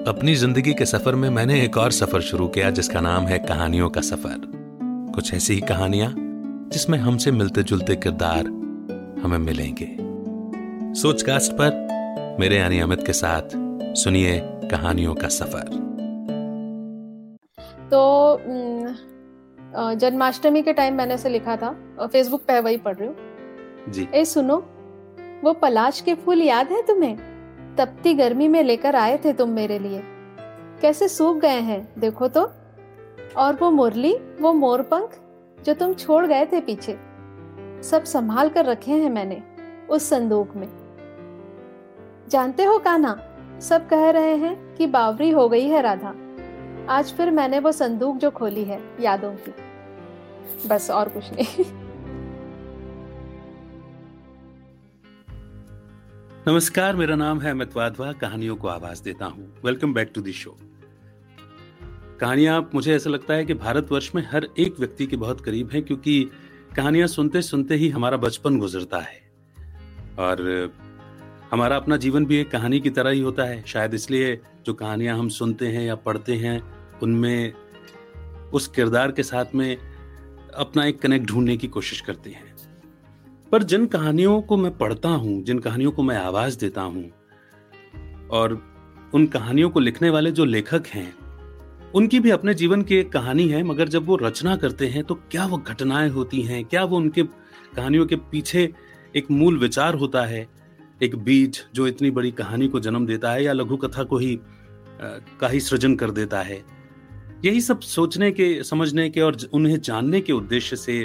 अपनी ज़िंदगी के सफ़र में मैंने एक और सफ़र शुरू किया जिसका नाम है कहानियों का सफ़र। कुछ ऐसी ही कहानियाँ जिसमें हमसे मिलते जुलते किरदार हमें मिलेंगे। सोचकास्ट पर मेरे यानी अमित के साथ सुनिए कहानियों का सफ़र। तो जन्माष्टमी के टाइम मैंने से लिखा था फेसबुक पे वही पढ़ रही हूँ। जी। ए सुनो वो पलाश के फूल याद है तुम्हें? तपती गर्मी में लेकर आए थे तुम मेरे लिए। कैसे सूख गए हैं, देखो तो। और वो मुरली, वो मोरपंख, जो तुम छोड़ गए थे पीछे, सब संभाल कर रखे हैं मैंने उस संदूक में। जानते हो काना सब कह रहे हैं कि बावरी हो गई है राधा। आज फिर मैंने वो संदूक जो खोली है, यादों की। बस और कुछ नहीं। नमस्कार, मेरा नाम है अमित वाधवा। कहानियों को आवाज़ देता हूँ। Welcome back to the show कहानियाँ, मुझे ऐसा लगता है कि भारतवर्ष में हर एक व्यक्ति के बहुत करीब हैं, क्योंकि कहानियाँ सुनते सुनते ही हमारा बचपन गुजरता है। और हमारा अपना जीवन भी एक कहानी की तरह ही होता है। शायद इसलिए जो कहानियाँ हम सुनते हैं या पढ़ते हैं, उनमें उस किरदार के साथ में अपना एक कनेक्ट ढूँढने की कोशिश करते हैं। पर जिन कहानियों को मैं पढ़ता हूँ, जिन कहानियों को मैं आवाज़ देता हूँ, और उन कहानियों को लिखने वाले जो लेखक हैं, उनकी भी अपने जीवन की एक कहानी है, मगर जब वो रचना करते हैं तो क्या वो घटनाएँ होती हैं? क्या वो उनके कहानियों के पीछे एक मूल विचार होता है? एक बीज जो इतनी बड़ी कहानी को जन्म देता है, या लघु कथा को ही का ही सृजन कर देता है? यही सब सोचने के, समझने के और उन्हें जानने के उद्देश्य से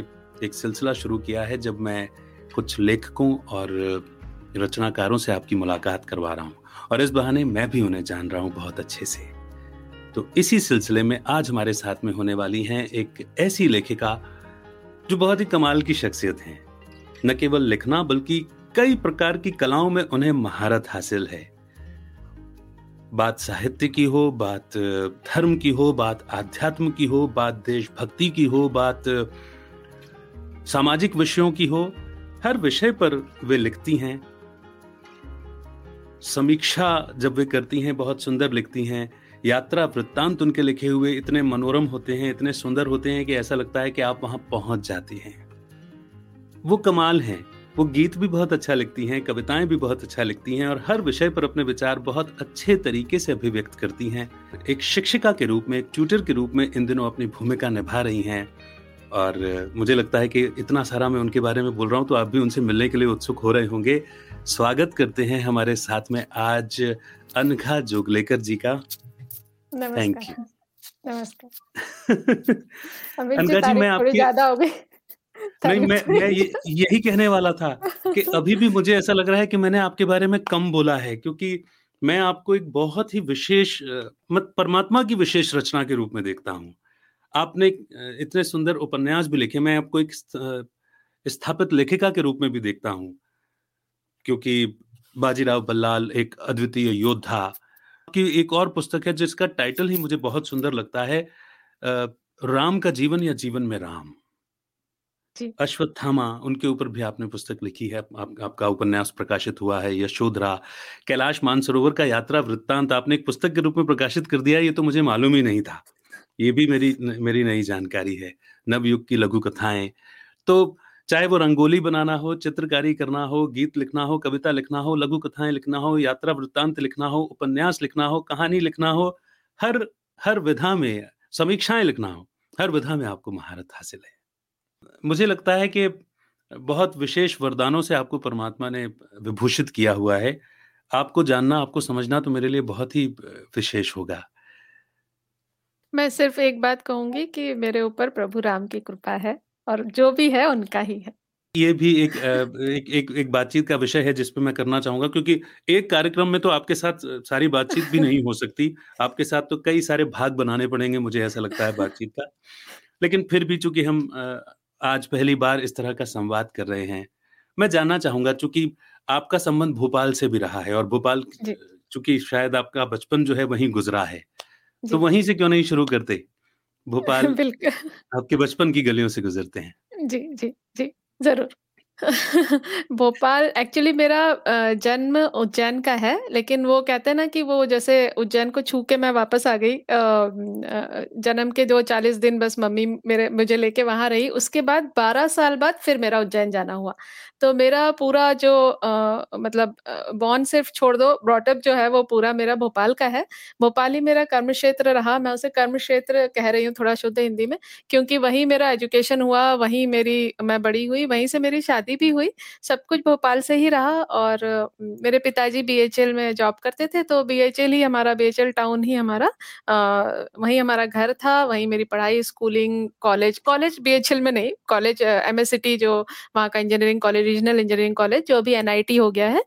एक सिलसिला शुरू किया है, जब मैं कुछ लेखकों और रचनाकारों से आपकी मुलाकात करवा रहा हूँ। और इस बहाने मैं भी उन्हें जान रहा हूँ बहुत अच्छे से। तो इसी सिलसिले में आज हमारे साथ में होने वाली हैं एक ऐसी लेखिका जो बहुत ही कमाल की शख्सियत है। न केवल लिखना बल्कि कई प्रकार की कलाओं में उन्हें महारत हासिल है। बात साहित्य की हो, बात धर्म की हो, बात आध्यात्म की हो, बात देशभक्ति की हो, बात सामाजिक विषयों की हो हर विषय पर वे लिखती हैं। समीक्षा जब वे करती हैं, बहुत सुंदर लिखती हैं। यात्रा वृत्तांत उनके लिखे हुए इतने मनोरम होते हैं, इतने सुंदर होते हैं कि ऐसा लगता है कि आप वहाँ पहुँच जाती हैं। वो कमाल हैं। वो गीत भी बहुत अच्छा लिखती हैं, कविताएँ भी बहुत अच्छा लिखती हैं और हर विषय पर अपने विचार बहुत अच्छे तरीके से अभिव्यक्त करती हैं। एक शिक्षिका के रूप में एक ट्यूटर के रूप में इन दिनों अपनी भूमिका निभा रही हैं। और मुझे लगता है कि इतना सारा मैं उनके बारे में बोल रहा हूँ तो आप भी उनसे मिलने के लिए उत्सुक हो रहे होंगे। स्वागत करते हैं हमारे साथ में आज अनघा जोगलेकर जी का। थैंक यू नमस्कार। अनघा जी मैं आपकी ज़्यादा हो गई। नहीं मैं मैं ये, यही कहने वाला था कि अभी भी मुझे ऐसा लग रहा है कि मैंने आपके बारे में कम बोला है क्योंकि मैं आपको एक बहुत ही विशेष मत परमात्मा की विशेष रचना के रूप में देखता हूँ। आपने इतने सुंदर उपन्यास भी लिखे मैं आपको एक स्थापित लेखिका के रूप में भी देखता हूँ। क्योंकि बाजीराव बल्लाल एक अद्वितीय योद्धा की एक और पुस्तक है जिसका टाइटल ही मुझे बहुत सुंदर लगता है राम का जीवन या जीवन में राम। अश्वत्थामा उनके ऊपर भी आपने पुस्तक लिखी है आप, आपका उपन्यास प्रकाशित हुआ है यशोधरा कैलाश मानसरोवर का यात्रा वृत्तांत आपने एक पुस्तक के रूप में प्रकाशित कर दिया ये तो मुझे मालूम ही नहीं था। ये भी मेरी मेरी नई जानकारी है। नवयुग की लघु कथाएँ। तो चाहे वो रंगोली बनाना हो, चित्रकारी करना हो, गीत लिखना हो, कविता लिखना हो, लघु कथाएँ लिखना हो, यात्रा वृत्तांत लिखना हो, उपन्यास लिखना हो, कहानी लिखना हो, हर हर विधा में समीक्षाएँ लिखना हो, हर विधा में आपको महारत हासिल है। मुझे लगता है कि बहुत विशेष वरदानों से आपको परमात्मा ने विभूषित किया हुआ है। आपको जानना, आपको समझना तो मेरे लिए बहुत ही विशेष होगा। मैं सिर्फ़ एक बात कहूँगी कि मेरे ऊपर प्रभु राम की कृपा है और जो भी है उनका ही है। ये भी एक एक एक, एक बातचीत का विषय है जिस पे मैं करना चाहूँगा क्योंकि एक कार्यक्रम में तो आपके साथ सारी बातचीत भी नहीं हो सकती। आपके साथ तो कई सारे भाग बनाने पड़ेंगे मुझे ऐसा लगता है बातचीत का। लेकिन फिर भी चूँकि हम आज पहली बार इस तरह का संवाद कर रहे हैं मैं जानना चाहूँगा चूँकि आपका संबंध भोपाल से भी रहा है और भोपाल चूँकि शायद आपका बचपन जो है वहीं गुजरा है तो वहीं से क्यों नहीं शुरू करते? भोपाल आपके बचपन की गलियों से गुजरते हैं। जी जी जी ज़रूर। भोपाल एक्चुअली मेरा जन्म उज्जैन का है लेकिन वो कहते हैं ना कि वो जैसे उज्जैन को छू के मैं वापस आ गई जन्म के दो चालीस दिन बस मम्मी मेरे मुझे लेके वहाँ रही। उसके बाद बारह साल बाद फिर मेरा उज्जैन जाना हुआ। तो मेरा पूरा जो आ, मतलब बॉन सिर्फ़ छोड़ दो ब्रॉटअप जो है वो पूरा मेरा भोपाल का है। भोपाल ही मेरा कर्म क्षेत्र रहा मैं उसे कर्म क्षेत्र कह रही हूँ थोड़ा शुद्ध हिंदी में क्योंकि वहीं मेरा एजुकेशन हुआ वहीं मेरी मैं बड़ी हुई वहीं से मेरी शादी भी हुई सब कुछ भोपाल से ही रहा और मेरे पिताजी बीएचएल में जॉब करते थे तो बीएचएल ही हमारा बी टाउन ही हमारा वहीं हमारा घर था वहीं मेरी पढ़ाई स्कूलिंग कॉलेज कॉलेज बीएचएल में नहीं कॉलेज एम जो वहाँ का engineering college regional engineering college जो अभी एनआईटी हो गया है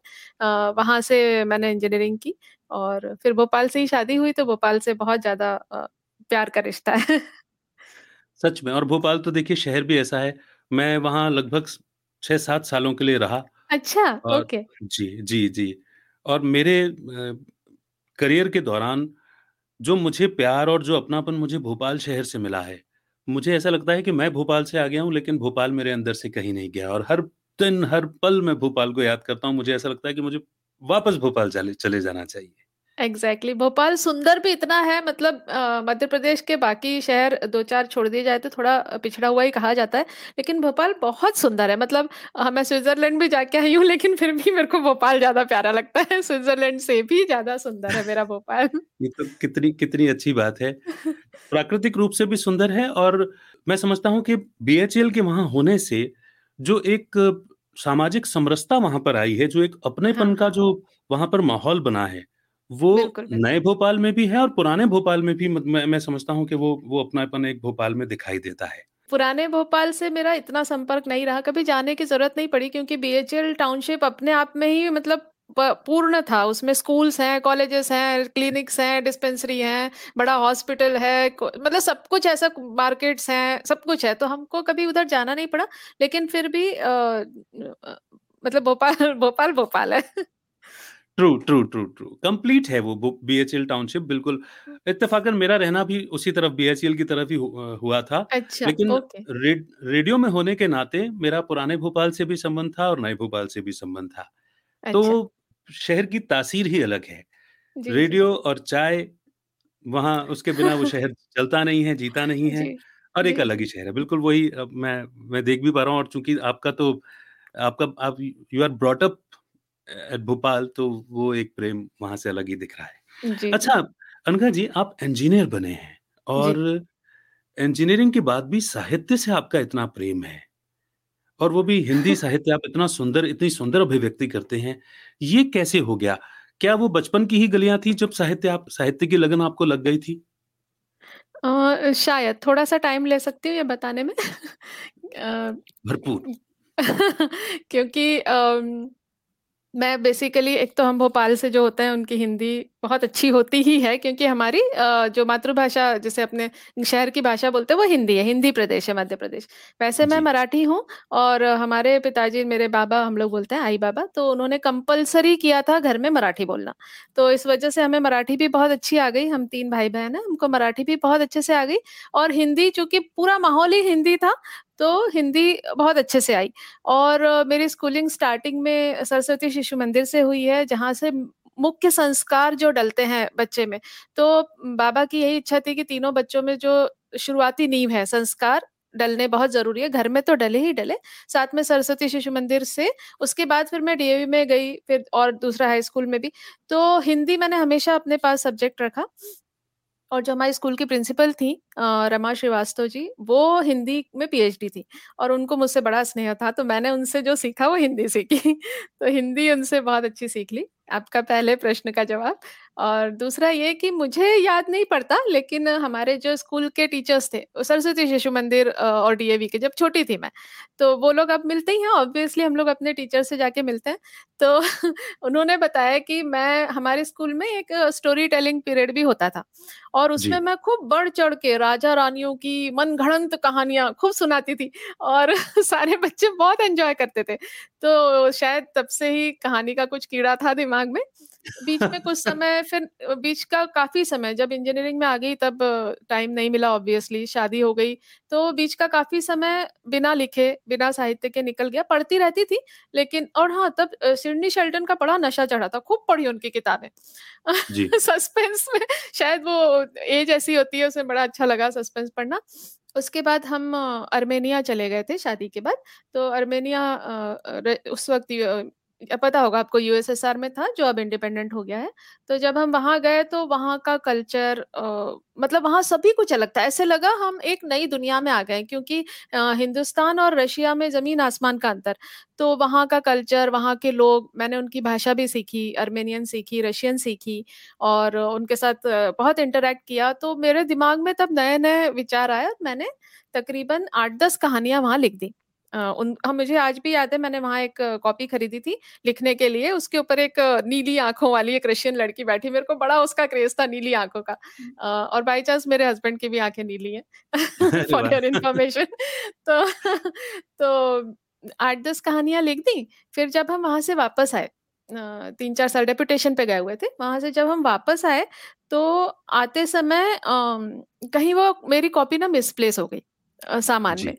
वहाँ से मैंने इंजीनियरिंग की और फिर भोपाल से ही शादी हुई तो भोपाल से बहुत ज़्यादा प्यार का रिश्ता है। सच में और भोपाल तो देखिए शहर भी ऐसा है मैं वहाँ लगभग छह सात सालों के लिए रहा। अच्छा ओके। जी जी जी और मेरे करियर के दौरान जो मुझे प्यार और जो अपनापन मुझे भोपाल शहर से मिला है मुझे ऐसा लगता है कि मैं भोपाल से आ गया हूँ लेकिन भोपाल मेरे अंदर से कहीं नहीं गया और हर दिन हर पल मैं भोपाल को याद करता हूँ। मुझे ऐसा लगता है कि मुझे वापस भोपाल चले चले जाना चाहिए। Exactly exactly. भोपाल सुंदर भी इतना है मतलब मध्य प्रदेश के बाकी शहर दो चार छोड़ दिए जाए तो थोड़ा पिछड़ा हुआ ही कहा जाता है लेकिन भोपाल बहुत सुंदर है। मतलब आ, मैं स्विट्जरलैंड भी जाके आई हूँ लेकिन फिर भी मेरे को भोपाल ज़्यादा प्यारा लगता है। स्विट्जरलैंड से भी ज़्यादा सुंदर है मेरा भोपाल। ये तो कितनी कितनी अच्छी बात है। प्राकृतिक रूप से भी सुंदर है और मैं समझता हूँ कि बी के वहाँ होने से जो एक सामाजिक समरसता वहाँ पर आई है जो एक अपनेपन हाँ, का हाँ। जो वहाँ पर माहौल बना है वो नए भोपाल में भी है और पुराने भोपाल में भी मैं, मैं समझता हूँ कि वो वो अपनापन एक भोपाल में दिखाई देता है पुराने भोपाल से मेरा इतना संपर्क नहीं रहा कभी जाने की ज़रूरत नहीं पड़ी क्योंकि बीएचएल टाउनशिप अपने आप में ही मतलब पूर्ण था। उसमें स्कूल्स हैं कॉलेजेस हैं क्लिनिक्स हैं डिस्पेंसरी हैं बड़ा हॉस्पिटल है मतलब सब कुछ ऐसा मार्केट्स हैं सब कुछ है। तो हमको कभी उधर जाना नहीं पड़ा लेकिन फिर भी आ, मतलब भोपाल भोपाल भोपाल है। True true true true. Complete है वो बीएचएल टाउनशिप बिल्कुल। इत्तेफाकन मेरा रहना भी उसी तरफ़ बीएचएल की तरफ़ ही हुआ था। अच्छा, लेकिन रे, रेडियो में होने के नाते मेरा पुराने भोपाल से भी संबंध था और नए भोपाल से भी संबंध था। तो अच्छा। तो शहर की तासीर ही अलग है। रेडियो और चाय वहाँ उसके बिना वो शहर चलता नहीं है जीता नहीं है और एक अलग ही शहर है। बिल्कुल वही अब मैं मैं देख भी पा रहा हूँ और चूँकि आपका तो आपका आप you are brought up at Bhopal तो वो एक प्रेम वहाँ से अलग ही दिख रहा है। जी अच्छा अनघा जी आप इंजीनियर बने हैं और इंजीनियरिंग के बाद भी साहित्य से आपका इतना प्रेम है और वो भी हिंदी साहित्य आप इतना सुंदर इतनी सुंदर अभिव्यक्ति करते हैं। ये कैसे हो गया? क्या वो बचपन की ही गलियाँ थी जब साहित्य आप साहित्य की लगन आपको लग गई थी? आ, शायद थोड़ा सा टाइम ले सकती हूँ ये बताने में? भरपूर। क्योंकि आ, मैं बेसिकली एक तो हम भोपाल से जो होते हैं उनकी हिंदी बहुत अच्छी होती ही है क्योंकि हमारी जो मातृभाषा जैसे अपने शहर की भाषा बोलते हैं वो हिंदी है हिंदी प्रदेश है मध्य प्रदेश। वैसे मैं मराठी हूँ और हमारे पिताजी मेरे बाबा हम लोग बोलते हैं आई बाबा तो उन्होंने कंपलसरी किया था घर में मराठी बोलना। तो इस वजह से हमें मराठी भी बहुत अच्छी आ गई हम तीन भाई बहन है हमको मराठी भी बहुत अच्छे से आ गई और हिंदी चूँकि पूरा माहौल ही हिंदी था तो हिंदी बहुत अच्छे से आई। और मेरी स्कूलिंग स्टार्टिंग में सरस्वती शिशु मंदिर से हुई है, जहाँ से मुख्य संस्कार जो डलते हैं बच्चे में। तो बाबा की यही इच्छा थी कि तीनों बच्चों में जो शुरुआती नींव है, संस्कार डलने बहुत ज़रूरी है। घर में तो डले ही डले, साथ में सरस्वती शिशु मंदिर से, उसके बाद फिर मैं डीएवी में गई, फिर और दूसरा हाई स्कूल में भी। तो हिंदी मैंने हमेशा अपने पास सब्जेक्ट रखा। और जो हमारे स्कूल की प्रिंसिपल थी रमा श्रीवास्तव जी, वो हिंदी में पीएचडी थी और उनको मुझसे बड़ा स्नेह था, तो मैंने उनसे जो सीखा वो हिंदी सीखी। तो हिंदी उनसे बहुत अच्छी सीख ली। आपका पहले प्रश्न का जवाब और दूसरा ये कि मुझे याद नहीं पड़ता लेकिन हमारे जो स्कूल के टीचर्स थे, सरस्वती शिशु मंदिर और डीएवी के जब छोटी थी मैं, तो वो लोग अब मिलते ही हैं ऑब्वियसली हम लोग अपने टीचर से जाके मिलते हैं। तो उन्होंने बताया कि मैं हमारे स्कूल में एक स्टोरी टेलिंग पीरियड भी होता था और उसमें मैं खूब बढ़-चढ़ के राजा-रानियों की मन मनगढ़ंत कहानियाँ खूब सुनाती थी और सारे बच्चे बहुत एन्जॉय करते थे। तो शायद तब से ही कहानी का कुछ कीड़ा था दिमाग में। बीच में कुछ समय फिर बीच का काफ़ी समय जब इंजीनियरिंग में आ गई तब टाइम नहीं मिला ऑब्वियसली शादी हो गई, तो बीच का काफ़ी समय बिना लिखे, बिना साहित्य के निकल गया। पढ़ती रहती थी लेकिन और हाँ, तब सिडनी शेल्डन का बड़ा नशा चढ़ा था, खूब पढ़ी उनकी किताबें। सस्पेंस में शायद वो एज ऐसी होती है, उसमें बड़ा अच्छा लगा सस्पेंस पढ़ना। उसके बाद हम अर्मेनिया चले गए थे शादी के बाद, तो अर्मेनिया उस वक़्त पता होगा आपको यूएसएसआर में था, जो अब इंडिपेंडेंट हो गया है। तो जब हम वहाँ गए तो वहाँ का कल्चर मतलब वहाँ सभी कुछ अलग था। ऐसे लगा हम एक नई दुनिया में आ गए क्योंकि अ, हिंदुस्तान और रशिया में ज़मीन-आसमान का अंतर। तो वहाँ का कल्चर, वहाँ के लोग, मैंने उनकी भाषा भी सीखी, अर्मेनियन सीखी, रशियन सीखी और उनके साथ बहुत इंटरेक्ट किया, तो मेरे दिमाग में तब नए-नए विचार आए मैंने तकरीबन आठ दस कहानियाँ वहाँ लिख दी। अ, उन हाँ, मुझे आज भी याद है मैंने वहाँ एक कॉपी खरीदी थी लिखने के लिए, उसके ऊपर एक नीली आँखों वाली एक रशियन लड़की बैठी, मेरे को बड़ा उसका क्रेज़ था नीली आँखों का। अ, और बाय चांस मेरे हस्बैंड की भी आँखें नीली हैं अरे फॉर वाह! योर इन्फॉर्मेशन तो तो 8-10 कहानियाँ लिख दी, फिर जब हम वहाँ से वापस आए अ, 3-4 साल डेपुटेशन पे गए हुए थे, वहाँ से जब हम वापस आए, तो आते समय अम, कहीं वो मेरी कॉपी ना मिसप्लेस हो गई अ, सामान में जी।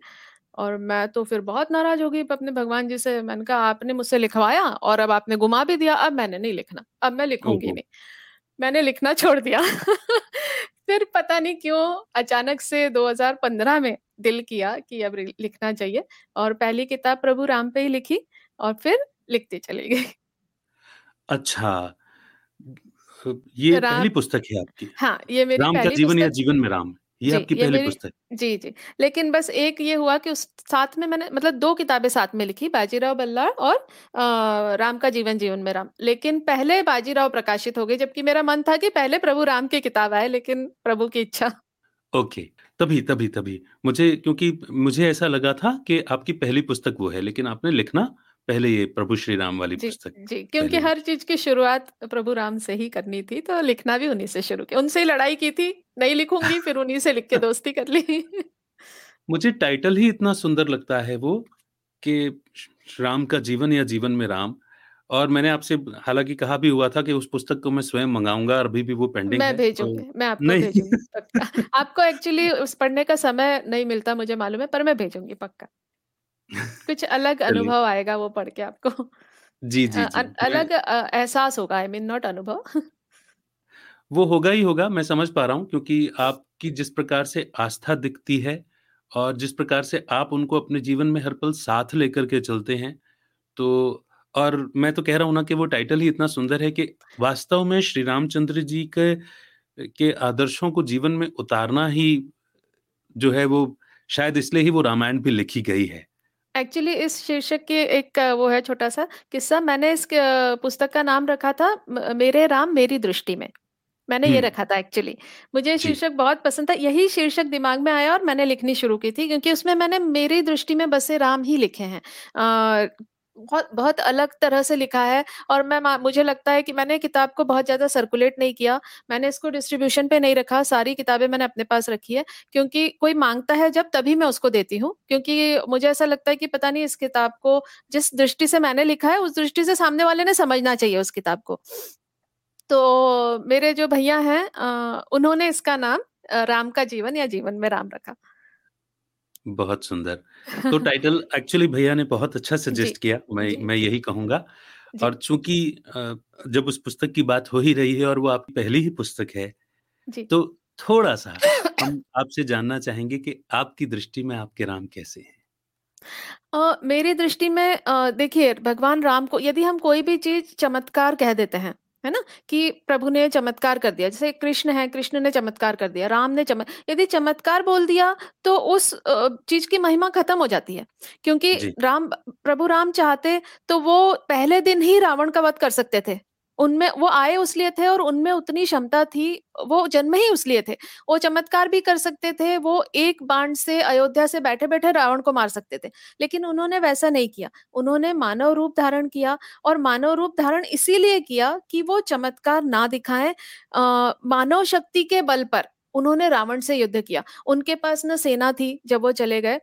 और मैं तो फिर बहुत नाराज़ हो गई अपने भगवान जी से, मैंने कहा आपने मुझसे लिखवाया और अब आपने गुमा भी दिया, अब मैंने नहीं लिखना, अब मैं लिखूँगी नहीं। मैंने लिखना छोड़ दिया। फिर पता नहीं क्यों अचानक से 2015 में दिल किया कि अब लिखना चाहिए और पहली किताब प्रभु राम पे ही लिखी और फिर लिखती चली गई। अच्छा। ये पहली पुस्तक है आपकी? हाँ, ये मेरी राम का जीवन या जीवन में राम, ये जी, आपकी ये पहली मेरी पुस्तक? जी, जी। लेकिन बस एक ये हुआ कि उस साथ में मैंने मतलब 2 किताबें साथ में लिखी, बाजीराव बल्लाळ और अ, राम का जीवन, जीवन में राम। लेकिन पहले बाजीराव प्रकाशित हो गई, जबकि मेरा मन था कि पहले प्रभु राम की किताब आए, लेकिन प्रभु की इच्छा। ओके, तभी, तभी, तभी। मुझे क्योंकि मुझे ऐसा लगा था कि आपकी पहली पुस्तक वो है, लेकिन आपने लिखना पहले ये प्रभु श्री राम वाली जी, पुस्तक जी, क्योंकि पहले हर चीज़ की शुरुआत प्रभु राम से ही करनी थी, तो लिखना भी उन्हीं से शुरू किया। उनसे ही लड़ाई की थी, नहीं लिखूँगी फिर उन्हीं से लिख के दोस्ती कर ली। मुझे टाइटल ही इतना सुंदर लगता है वो कि राम का जीवन या जीवन में राम और मैंने आपसे हालाँकि कहा भी हुआ था कि उस पुस्तक को मैं स्वयं मंगाऊँगा और अभी भी वो पेंडिंग मैं है, तो मैं आपको नहीं आपको एक्चुअली उस पढ़ने का समय नहीं मिलता मुझे मालूम है, पर मैं भेजूँगी पक्का। कुछ अलग चलिए। अनुभव आएगा वो पढ़ के आपको। जी, अ, जी, जी। अन मैं अलग अ, एहसास होगा आई मीन नॉट अनुभव। वो होगा ही होगा, मैं समझ पा रहा हूँ क्योंकि आपकी जिस प्रकार से आस्था दिखती है और जिस प्रकार से आप उनको अपने जीवन में हर पल साथ लेकर के चलते हैं, तो और मैं तो कह रहा हूँ ना कि वो टाइटल ही इतना सुंदर है कि वास्तव में श्री रामचंद्र जी के के आदर्शों को जीवन में उतारना ही जो है वो शायद इसलिए ही वो रामायण भी लिखी गई है। एक्चुअली इस शीर्षक के एक वो है छोटा-सा किस्सा, मैंने इस पुस्तक का नाम रखा था म मेरे राम मेरी दृष्टि में। मैंने ये हुँ। रखा था एक्चुअली। मुझे जी। शीर्षक बहुत पसंद था, यही शीर्षक दिमाग में आया और मैंने लिखनी शुरू की थी क्योंकि उसमें मैंने मेरी दृष्टि में बसे राम ही लिखे हैं। अ, बहुत बहुत अलग तरह से लिखा है और मैं मुझे लगता है कि मैंने किताब को बहुत ज़्यादा सर्कुलेट नहीं किया, मैंने इसको डिस्ट्रीब्यूशन पे नहीं रखा, सारी किताबें मैंने अपने पास रखी है, क्योंकि कोई माँगता है जब तभी मैं उसको देती हूँ। क्योंकि मुझे ऐसा लगता है कि पता नहीं इस किताब को जिस दृष्टि से मैंने लिखा है, उस दृष्टि से सामने वाले ने समझना चाहिए उस किताब को। तो मेरे जो भैया हैं उन्होंने इसका नाम राम का जीवन या जीवन में राम रखा। बहुत सुंदर। तो टाइटल एक्चुअली भैया ने बहुत अच्छा सजेस्ट किया, मैं। मैं यही कहूँगा। और चूँकि जब उस पुस्तक की बात हो ही रही है और वो आपकी पहली ही पुस्तक है, जी। तो थोड़ा-सा हम आपसे जानना चाहेंगे कि आपकी दृष्टि में आपके राम कैसे हैं? अ, मेरी दृष्टि में अ, देखिए भगवान राम को यदि हम कोई भी चीज़ चमत्कार कह देते हैं, है ना? कि प्रभु ने चमत्कार कर दिया। जैसे कृष्ण है कृष्ण ने चमत्कार कर दिया राम ने चमत् यदि चमत्कार बोल दिया तो उस चीज़ की महिमा खत्म हो जाती है। क्योंकि राम प्रभु राम चाहते तो वो पहले दिन ही रावण का वध कर सकते थे। उनमें वो आए उस लिए थे और उनमें उतनी क्षमता थी, वो जन्म ही उस लिए थे। वो चमत्कार भी कर सकते थे, वो एक बाण से अयोध्या से बैठे बैठे रावण को मार सकते थे, लेकिन उन्होंने वैसा नहीं किया। उन्होंने मानव रूप धारण किया और मानव रूप धारण इसीलिए किया कि वो चमत्कार ना दिखाएँ मानव शक्ति के बल पर उन्होंने रावण से युद्ध किया। उनके पास न सेना थी जब वो चले गए।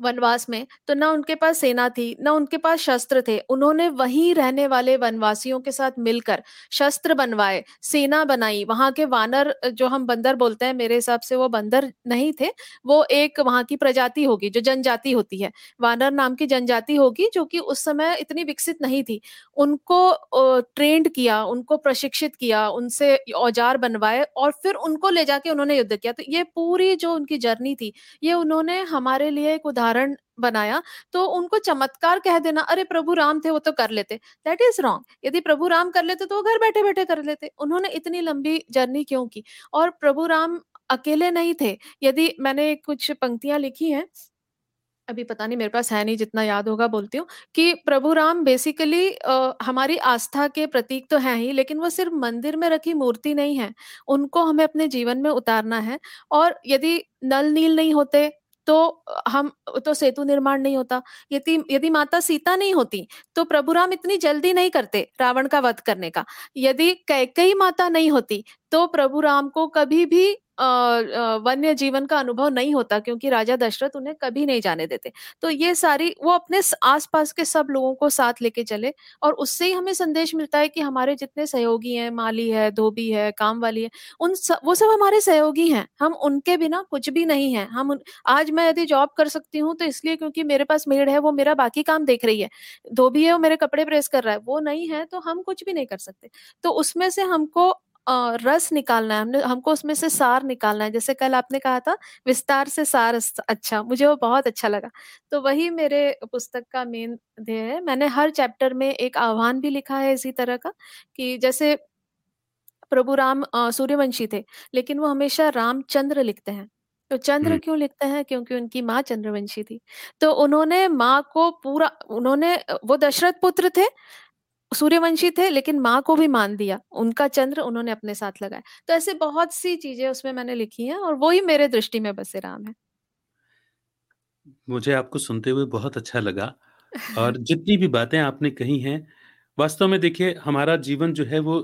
वनवास में तो ना उनके पास सेना थी, ना उनके पास शस्त्र थे। उन्होंने वहीं रहने वाले वनवासियों के साथ मिलकर शस्त्र बनवाए, सेना बनाई। वहाँ के वानर, जो हम बंदर बोलते हैं, मेरे हिसाब से वो बंदर नहीं थे, वो एक वहाँ की प्रजाति होगी, जो जनजाति होती है। वानर नाम की जनजाति होगी, जो कि उस समय इतनी विकसित नहीं थी। उनको ट्रेंड किया, उनको प्रशिक्षित किया, उनसे औज़ार बनवाए और फिर उनको ले जाके उन्होंने युद्ध किया। तो ये पूरी जो उनकी जर्नी थी, ये उन्होंने हमारे लिए एक उदाहरण उदाहरण बनाया तो उनको चमत्कार कह देना, अरे, प्रभु राम थे, वो तो कर लेते। दैट इज़ रॉन्ग यदि प्रभु राम कर लेते तो वो घर बैठे बैठे कर लेते। उन्होंने इतनी लंबी जर्नी क्यों की? और प्रभु राम अकेले नहीं थे। यदि मैंने कुछ पंक्तियाँ लिखी हैं, अभी पता नहीं, मेरे पास है नहीं, जितना याद होगा बोलती हूँ, कि प्रभु राम बेसिकली हमारी आस्था के प्रतीक तो है ही, लेकिन वो सिर्फ़ मंदिर में रखी मूर्ति नहीं है। उनको हमें अपने जीवन में उतारना है। और यदि नल नील नहीं होते तो हम तो सेतु निर्माण नहीं होता। यदि यदि माता सीता नहीं होती तो प्रभु राम इतनी जल्दी नहीं करते रावण का वध करने का। यदि कैकई माता नहीं होती तो प्रभु राम को कभी भी वन्य जीवन का अनुभव नहीं होता क्योंकि राजा दशरथ उन्हें कभी नहीं जाने देते। तो ये सारी वो अपने आसपास के सब लोगों को साथ लेके चले और उससे ही हमें संदेश मिलता है कि हमारे जितने सहयोगी हैं माली है धोबी है काम वाली है उन सब, वो सब हमारे सहयोगी हैं। हम उनके बिना कुछ भी नहीं है। हम उन, आज मैं यदि जॉब कर सकती हूँ तो इसलिए क्योंकि मेरे पास मेड है वो मेरा बाकी काम देख रही है। धोबी है वो मेरे कपड़े प्रेस कर रहा है वो नहीं है तो हम कुछ भी नहीं कर सकते। तो उसमें से हमको रस निकालना है हमने हमको उसमें से सार निकालना है। जैसे कल आपने कहा था विस्तार से सार अच्छा मुझे वो बहुत अच्छा लगा। तो वही मेरे पुस्तक का मेन ध्येय है। मैंने हर चैप्टर में एक आह्वान भी लिखा है इसी तरह का कि जैसे प्रभु राम सूर्यवंशी थे लेकिन वो हमेशा रामचंद्र लिखते हैं। तो चंद्र क्यों लिखते हैं? क्योंकि उनकी माँ चंद्रवंशी थी। तो उन्होंने माँ को पूरा उन्होंने वो दशरथ पुत्र थे सूर्यवंशी थे लेकिन माँ को भी मान दिया। उनका चंद्र उन्होंने अपने साथ लगाया। तो ऐसे बहुत सी चीज़ें उसमें मैंने लिखी हैं और वो ही मेरे दृष्टि में बसे राम है। मुझे आपको सुनते हुए बहुत अच्छा लगा और जितनी भी बातें आपने कही हैं वास्तव में देखिए हमारा जीवन जो है वो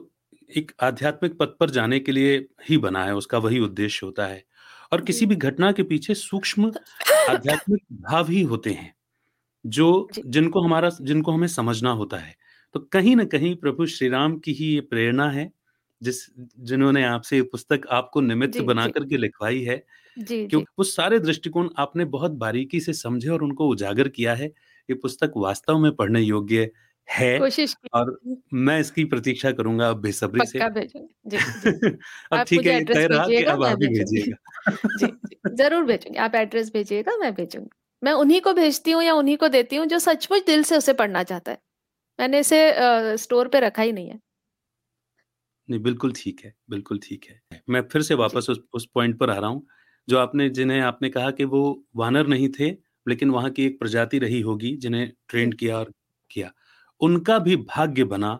एक आध्यात्मिक पथ पर जाने के लिए ही बना है उसका वही उद्देश्य होता है। और किसी भी घटना के पीछे सूक्ष्म आध्यात्मिक भाव ही होते हैं जो। जिनको हमारा जिनको हमें समझना होता है। तो कहीं ना कहीं प्रभु श्री राम की ही ये प्रेरणा है जिस जिन्होंने आपसे ये पुस्तक आपको निमित्त बना करके लिखवाई है क्योंकि वो सारे दृष्टिकोण आपने बहुत बारीकी से समझे और उनको उजागर किया है ये पुस्तक वास्तव में पढ़ने योग्य है कोशिश और मैं इसकी प्रतीक्षा करूँगा अब बेसब्री से। जी, अब ठीक है कह रहा कि अब आप ही भेजिएगा। ज़रूर भेजूँगी। आप एड्रेस भेजिएगा मैं भेजूँगी। मैं उन्हीं को भेजती हूँ या उन्हीं को देती हूँ जो सचमुच दिल से उसे पढ़ना चाहता है। मैंने इसे स्टोर पे रखा ही नहीं है। नहीं बिल्कुल ठीक है बिल्कुल ठीक है। मैं फिर से वापस उस उस पॉइंट पर आ रहा हूँ जो आपने जिन्हें आपने कहा कि वो वानर नहीं थे लेकिन वहाँ की एक प्रजाति रही होगी जिन्हें ट्रेंड किया और किया। उनका भी भाग्य बना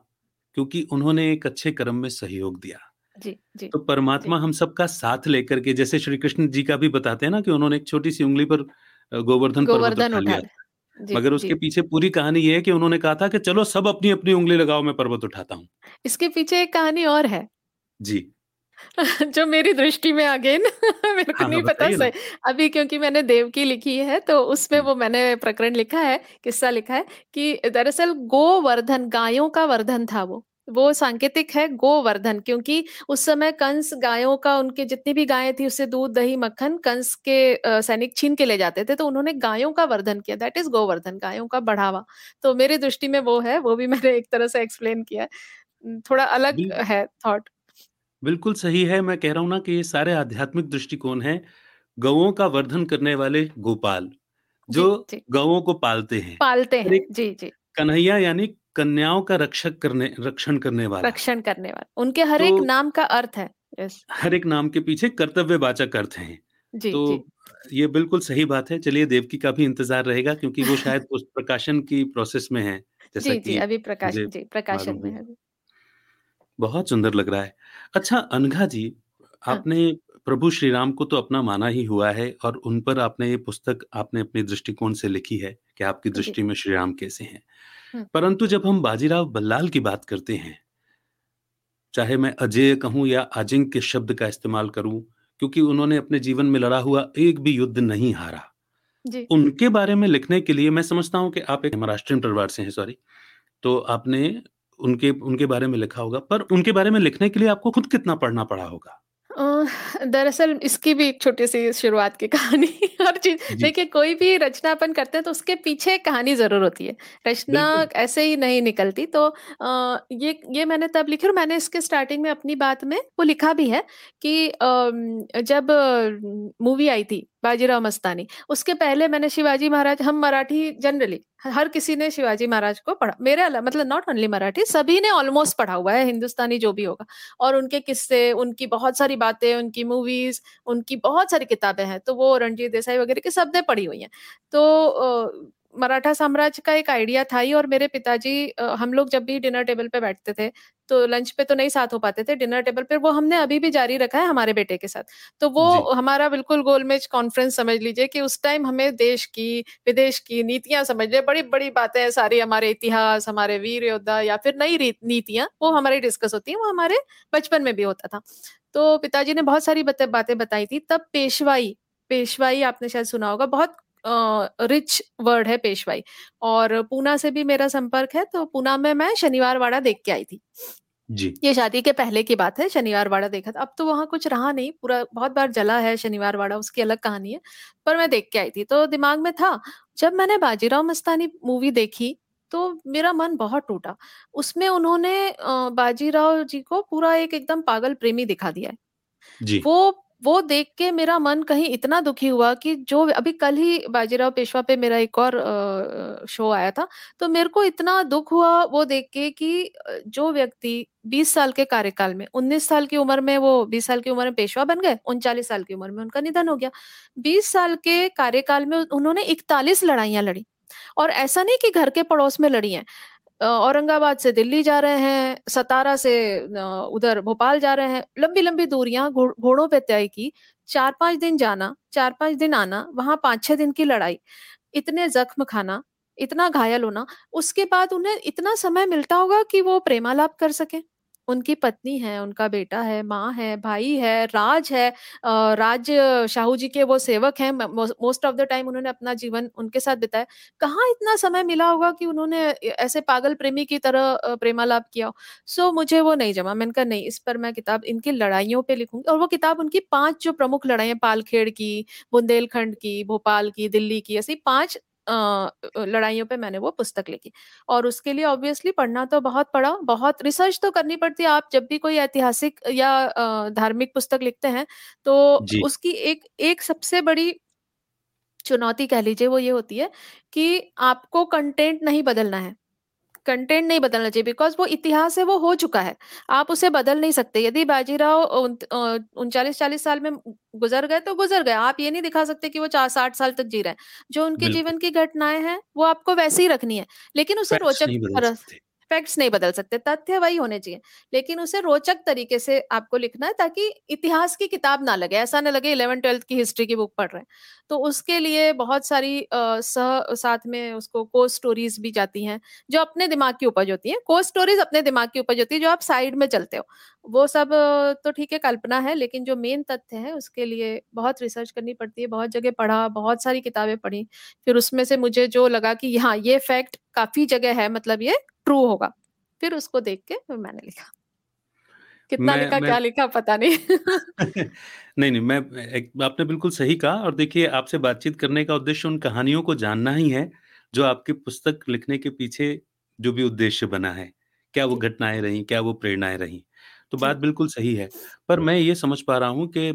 क्योंकि उन्होंने एक अच्छे कर्म में सहयोग दिया। जी जी तो परमात्मा हम सबका साथ लेकर के जैसे श्री कृष्ण जी का भी बताते हैं ना कि उन्होंने एक छोटी सी उंगली पर गोवर्धन पर्वत उठा लिया। मगर उसके पीछे पूरी कहानी ये है कि उन्होंने कहा था कि चलो सब अपनी अपनी उंगली लगाओ मैं पर्वत उठाता हूँ। इसके पीछे एक कहानी और है। जी। जो मेरी दृष्टि में अगेन मेरे को हाँ, नहीं पता सही। अभी क्योंकि मैंने देव की लिखी है तो उसमें वो मैंने प्रकरण लिखा है किस्सा लिखा है कि दरअसल गोवर्धन गायों का वर्धन था वो। वो सांकेतिक है गोवर्धन क्योंकि उस समय कंस गायों का उनके जितनी भी गायें थी उससे दूध दही मक्खन कंस के सैनिक छीन के ले जाते थे तो उन्होंने गायों का वर्धन किया दैट इज़ गोवर्धन गायों का बढ़ावा। तो मेरी दृष्टि में वो है वो भी मैंने एक तरह से एक्सप्लेन किया थोड़ा अलग है थॉट बिल्कुल सही है मैं कह रहा हूँ ना कि ये सारे आध्यात्मिक दृष्टिकोण है गवों का वर्धन करने वाले गोपाल जो गवों को पालते हैं। पालते हैं जी जी। कन्हैया यानी कन्याओं का रक्षक करने रक्षण करने वाला। रक्षण करने वाला। उनके हर तो, एक नाम का अर्थ है। यस। हर एक नाम के पीछे कर्तव्यवाचक अर्थ हैं। जी जी। तो ये बिल्कुल सही बात है। चलिए देवकी का भी इंतज़ार रहेगा क्योंकि वो शायद उस प्रकाशन की प्रोसेस में है जैसा जी जी अभी प्रकाश जी प्रकाशन में है। है। बहुत सुंदर लग रहा है। अच्छा अनघा जी हाँ। आपने प्रभु श्री राम को तो अपना माना ही हुआ है और उन पर आपने ये पुस्तक आपने अपने दृष्टिकोण से लिखी है कि आपकी दृष्टि में श्री राम कैसे हैं। परंतु जब हम बाजीराव बल्लाल की बात करते हैं चाहे मैं अजेय कहूँ या अजिंक्य शब्द का इस्तेमाल करूँ क्योंकि उन्होंने अपने जीवन में लड़ा हुआ एक भी युद्ध नहीं हारा। जी। उनके बारे में लिखने के लिए मैं समझता हूँ कि आप एक महाराष्ट्रीयन परिवार से हैं सॉरी। तो आपने उनके उनके बारे में लिखा होगा पर उनके बारे में लिखने के लिए आपको खुद कितना पढ़ना पड़ा होगा? अ, दरअसल इसकी भी एक छोटी सी शुरुआत की कहानी हर चीज़ जी। देखिए कोई भी रचना अपन करते हैं तो उसके पीछे कहानी ज़रूर होती है। रचना बिल्कुल। ऐसे ही नहीं निकलती। तो अ, ये ये मैंने तब लिखी और मैंने इसके स्टार्टिंग में अपनी बात में वो लिखा भी है कि अम, जब मूवी आई थी बाजीराव मस्तानी। उसके पहले मैंने शिवाजी महाराज, हम मराठी जनरली हर किसी ने शिवाजी महाराज को पढ़ा। मेरे अलावा मतलब नॉट ओनली मराठी, सभी ने ऑलमोस्ट पढ़ा हुआ है, हिंदुस्तानी जो भी होगा। और उनके किस्से, उनकी बहुत सारी बातें, उनकी मूवीज़ उनकी बहुत सारी किताबें हैं। तो वो रणजीत देसाई वगैरह की सबने पढ़ी हुई हैं। तो मराठा साम्राज्य का एक आइडिया था ही और मेरे पिताजी हम लोग जब भी डिनर टेबल पे बैठते थे तो लंच पे तो नहीं साथ हो पाते थे डिनर टेबल पे वो हमने अभी भी जारी रखा है हमारे बेटे के साथ। तो वो हमारा बिल्कुल गोलमेज कॉन्फ्रेंस समझ लीजिए कि उस टाइम हमें देश की विदेश की नीतियाँ समझ ले बड़ी बड़ी बातें हैं सारी हमारे इतिहास हमारे वीर योद्धा या फिर नई नीतियाँ वो हमारी डिस्कस होती है वो हमारे बचपन में भी होता था। तो पिताजी ने बहुत सारी बातें बताई थी तब पेशवाई पेशवाई आपने शायद सुना होगा बहुत रिच वर्ड है पेशवाई। और पूना से भी मेरा संपर्क है तो पूना में मैं शनिवार वाड़ा देख के आई थी। जी। ये शादी के पहले की बात है शनिवार वाड़ा देखा था। अब तो वहाँ कुछ रहा नहीं पूरा बहुत बार जला है शनिवार वाड़ा उसकी अलग कहानी है पर मैं देख के आई थी। तो दिमाग में था जब मैंने बाजीराव मस्तानी मूवी देखी तो मेरा मन बहुत टूटा। उसमें उन्होंने बाजीराव जी को पूरा एक एकदम पागल प्रेमी दिखा दिया है। जी। वो वो देख के मेरा मन कहीं इतना दुखी हुआ कि जो अभी कल ही बाजीराव पेशवा पे मेरा एक और शो आया था तो मेरे को इतना दुख हुआ वो देख के कि जो व्यक्ति 20 साल के कार्यकाल में 19 साल की उम्र में वो 20 साल की उम्र में पेशवा बन गए 39 साल की उम्र में उनका निधन हो गया। 20 साल के कार्यकाल में उन्होंने 41 लड़ाइयाँ लड़ी, और ऐसा नहीं कि घर के पड़ोस में लड़ी हैं औरंगाबाद से दिल्ली जा रहे हैं, सतारा से उधर भोपाल जा रहे हैं। लंबी लंबी दूरियाँ घोड़- पे तय की। चार पाँच दिन जाना चार पाँच दिन आना, वहाँ पाँच छह दिन की लड़ाई। इतने जख्म खाना, इतना घायल होना, उसके बाद उन्हें इतना समय मिलता होगा कि वो प्रेमालाप कर सके? उनकी पत्नी है, उनका बेटा है, माँ है, भाई है, राज है राज शाहू जी के वो सेवक हैं मोस्ट ऑफ़ द टाइम उन्होंने अपना जीवन उनके साथ बिताया। कहाँ इतना समय मिला होगा कि उन्होंने ऐसे पागल प्रेमी की तरह प्रेमालाप किया हो? सो, मुझे वो नहीं जमा। मैंने कहा, नहीं, इस पर मैं किताब इनकी लड़ाइयों पे लिखूँगी। और वो किताब उनकी पाँच जो प्रमुख लड़ाइयाँ, पालखेड़ की, बुंदेलखंड की, भोपाल की, दिल्ली की, ऐसी पाँच लड़ाइयों पे मैंने वो पुस्तक लिखी। और उसके लिए ऑब्वियसली पढ़ना तो बहुत पड़ा बहुत रिसर्च तो करनी पड़ती है। आप जब भी कोई ऐतिहासिक या धार्मिक पुस्तक लिखते हैं तो उसकी एक एक सबसे बड़ी चुनौती कह लीजिए वो ये होती है कि आपको कंटेंट नहीं बदलना है। कंटेंट नहीं बदलना चाहिए बिकॉज़ वो इतिहास है वो हो चुका है। आप उसे बदल नहीं सकते। यदि बाजीराव उनचालीस चालीस साल में गुजर गए तो गुजर गए। आप ये नहीं दिखा सकते कि वो चार साठ साल तक जी रहे हैं। जो उनके जीवन की घटनाएँ हैं वो आपको वैसे ही रखनी है। लेकिन उसे रोचक फैक्ट्स नहीं बदल सकते, तथ्य वही होने चाहिए। लेकिन उसे रोचक तरीके से आपको लिखना है ताकि इतिहास की किताब ना लगे। ऐसा ना लगे इलेवन ट्वेल्थ की हिस्ट्री की बुक पढ़ रहे हैं। तो उसके लिए बहुत सारी सह, साथ में उसको को स्टोरीज भी जाती हैं, जो अपने दिमाग की उपज होती है। को स्टोरीज अपने दिमाग की उपज होती है, जो आप साइड में चलते हो। वो सब तो ठीक है, कल्पना है, लेकिन जो मेन तथ्य है, उसके लिए बहुत रिसर्च करनी पड़ती है, बहुत जगह पढ़ा, बहुत सारी किताबें पढ़ी। फिर उसमें से मुझे जो लगा कि हाँ ये फैक्ट काफ़ी जगह है मतलब ये ट्रू होगा। फिर उसको देख के मैंने लिखा। कितना मैं लिखा मैं क्या लिखा पता नहीं। नहीं नहीं मैं एक, आपने बिल्कुल सही कहा और देखिए आपसे बातचीत करने का उद्देश्य उन कहानियों को जानना ही है जो आपकी पुस्तक लिखने के पीछे जो भी उद्देश्य बना है। क्या वो घटनाएँ रही क्या वो प्रेरणाएँ रही? तो बात बिल्कुल सही है। पर मैं ये समझ पा रहा हूँ कि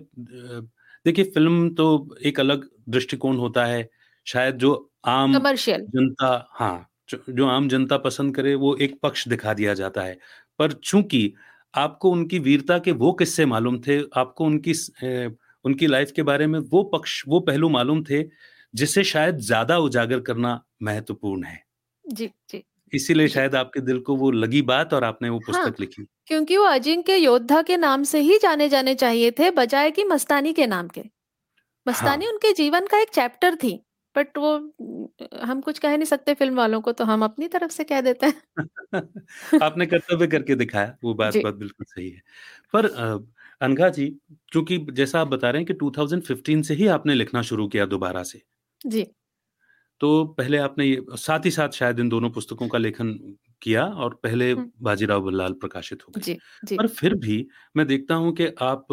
देखिए फ़िल्म तो एक अलग दृष्टिकोण होता है शायद जो आम कमर्शियल। जनता हाँ जो आम जनता पसंद करे वो एक पक्ष दिखा दिया जाता है। पर चूँकि आपको उनकी वीरता के वो किस्से मालूम थे आपको उनकी उनकी लाइफ के बारे में वो पक्ष वो पहलू मालूम थे जिसे शायद ज़्यादा उजागर करना महत्वपूर्ण है। जी जी। इसीलिए शायद आपके दिल को वो लगी बात और आपने वो हाँ, पुस्तक हाँ, लिखी। क्योंकि वो अजिंक्य योद्धा के नाम से ही जाने जाने चाहिए थे बजाय कि मस्तानी के नाम के। मस्तानी हाँ। उनके जीवन का एक चैप्टर थी। बट वो हम कुछ कह नहीं सकते फ़िल्म वालों को तो हम अपनी तरफ़ से कह देते हैं। आपने कर्तव्य करके दिखाया वो बात बात बिल्कुल सही है। पर अनघा जी क्योंकि जैसा आप बता रहे हैं कि 2015 से ही आपने लिखना शुरू किया दोबारा से। जी। तो पहले आपने ये साथ ही साथ शायद इन दोनों पुस्तकों का लेखन किया और पहले बाजीराव बल्लाल प्रकाशित हो गए। जी, जी. पर फिर भी मैं देखता हूँ कि आप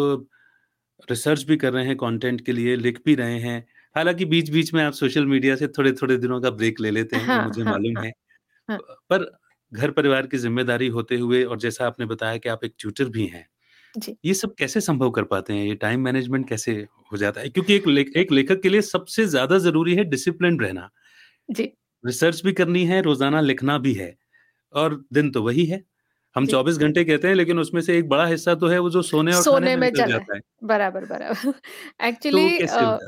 रिसर्च भी कर रहे हैं कंटेंट के लिए लिख भी रहे हैं हालाँकि बीच बीच में आप सोशल मीडिया से थोड़े थोड़े दिनों का ब्रेक ले लेते हैं हाँ, मुझे हाँ, मालूम हाँ, है। हाँ. पर घर परिवार की ज़िम्मेदारी होते हुए और जैसा आपने बताया कि आप एक ट्यूटर भी हैं जी. ये सब कैसे संभव कर पाते हैं? ये टाइम मैनेजमेंट कैसे हो जाता है? क्योंकि एक ले, एक लेखक के लिए सबसे ज़्यादा ज़रूरी है डिसिप्लिन रहना। जी। रिसर्च भी करनी है रोज़ाना लिखना भी है और दिन तो वही है। हम 24 घंटे कहते हैं लेकिन उसमें से एक बड़ा हिस्सा तो है वो जो सोने और सोने खाने में जाता है। बराबर बराबर। एक्चुअली तो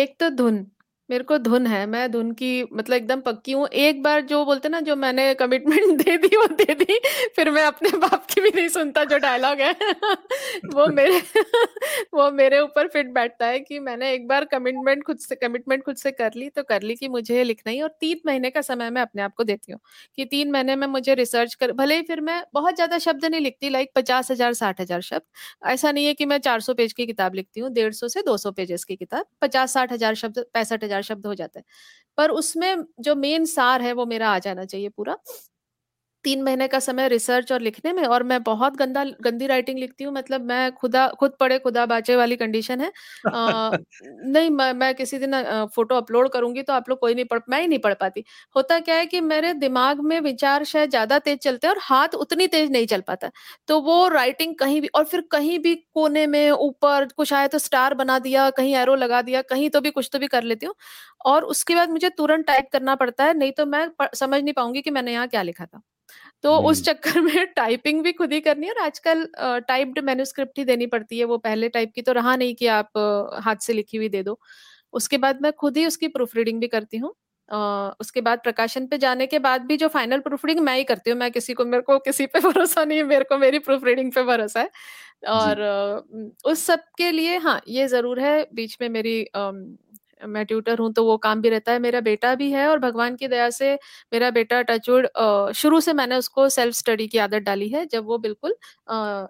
एक तर धुन. मेरे को धुन है, मैं धुन की मतलब एकदम पक्की हूँ। एक बार जो बोलते ना जो मैंने कमिटमेंट दे दी वो दे दी, फिर मैं अपने बाप की भी नहीं सुनता जो डायलॉग है वो मेरे वो मेरे ऊपर फिट बैठता है कि मैंने एक बार कमिटमेंट खुद से कमिटमेंट खुद से कर ली तो कर ली कि मुझे लिखना ही और तीन महीने का समय मैं अपने आप को देती हूँ, कि तीन महीने में मुझे रिसर्च कर भले ही फिर मैं बहुत ज़्यादा शब्द नहीं लिखती लाइक पचास हज़ार साठ हज़ार शब्द। ऐसा नहीं है कि मैं 400 पेज की किताब लिखती हूँ, डेढ़ से 200 पेजेस की किताब, पचास साठ हज़ार शब्द 65,000 चार शब्द हो जाता है। पर उसमें जो मेन सार है वो मेरा आ जाना चाहिए पूरा। तीन महीने का समय रिसर्च और लिखने में और मैं बहुत गंदा गंदी राइटिंग लिखती हूँ मतलब मैं खुदा खुद पढ़े खुदा बाचे वाली कंडीशन है। आ, नहीं मैं, मैं किसी दिन फ़ोटो अपलोड करूँगी तो आप लोग कोई नहीं पढ़ मैं ही नहीं पढ़ पाती। होता क्या है कि मेरे दिमाग में विचार शायद ज़्यादा तेज चलते हैं और हाथ उतनी तेज नहीं चल पाता। तो वो राइटिंग कहीं भी और फिर कहीं भी कोने में ऊपर कुछ आया तो स्टार बना दिया कहीं एरो लगा दिया कहीं तो भी कुछ तो भी कर लेती हूँ। और उसके बाद मुझे तुरंत टाइप करना पड़ता है नहीं तो मैं समझ नहीं पाऊँगी कि मैंने यहाँ क्या लिखा था। तो उस चक्कर में टाइपिंग भी खुद ही करनी है और आजकल टाइप्ड मैन्युस्क्रिप्ट ही देनी पड़ती है वो पहले टाइप की तो रहा नहीं कि आप हाथ से लिखी हुई दे दो। उसके बाद मैं खुद ही उसकी प्रूफ रीडिंग भी करती हूँ। उसके बाद प्रकाशन पे जाने के बाद भी जो फाइनल प्रूफ रीडिंग मैं ही करती हूँ मैं किसी को मेरे को किसी पे भरोसा नहीं है मेरे को मेरी प्रूफ रीडिंग पे भरोसा है। और उस सब के लिए हाँ ये ज़रूर है बीच में मेरी मैं ट्यूटर हूँ तो वो काम भी रहता है। मेरा बेटा भी है और भगवान की दया से मेरा बेटा टचवुड शुरू से मैंने उसको सेल्फ स्टडी की आदत डाली है। जब वो बिल्कुल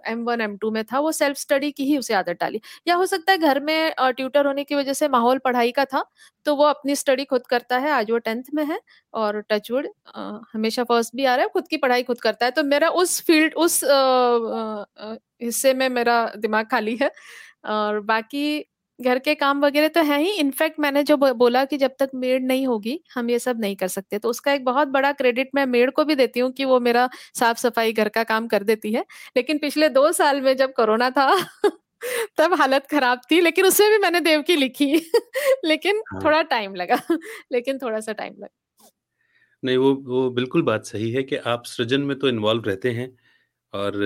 एम वन एम टू में था, वो सेल्फ स्टडी की ही उसे आदत डाली। या हो सकता है घर में ट्यूटर होने की वजह से माहौल पढ़ाई का था तो वो अपनी स्टडी खुद करता है। आज वो टेंथ में है और टचवुड हमेशा फ़र्स्ट भी आ रहा है, खुद की पढ़ाई खुद करता है। तो मेरा उस फ़ील्ड उस हिस्से में मेरा दिमाग खाली है। और बाकी घर के काम वगैरह तो है ही। इनफैक्ट मैंने जो बोला कि जब तक मेड नहीं होगी हम ये सब नहीं कर सकते। तो उसका एक बहुत बड़ा क्रेडिट मैं मेड को भी देती हूँ कि वो मेरा साफ़ सफ़ाई घर का काम कर देती है। लेकिन पिछले दो साल में जब कोरोना था तब हालत खराब थी लेकिन उसमें भी मैंने देव की लिखी। लेकिन हाँ। थोड़ा टाइम लगा लेकिन थोड़ा सा टाइम लगा। नहीं वो वो बिल्कुल बात सही है कि आप सृजन में तो इन्वॉल्व रहते हैं और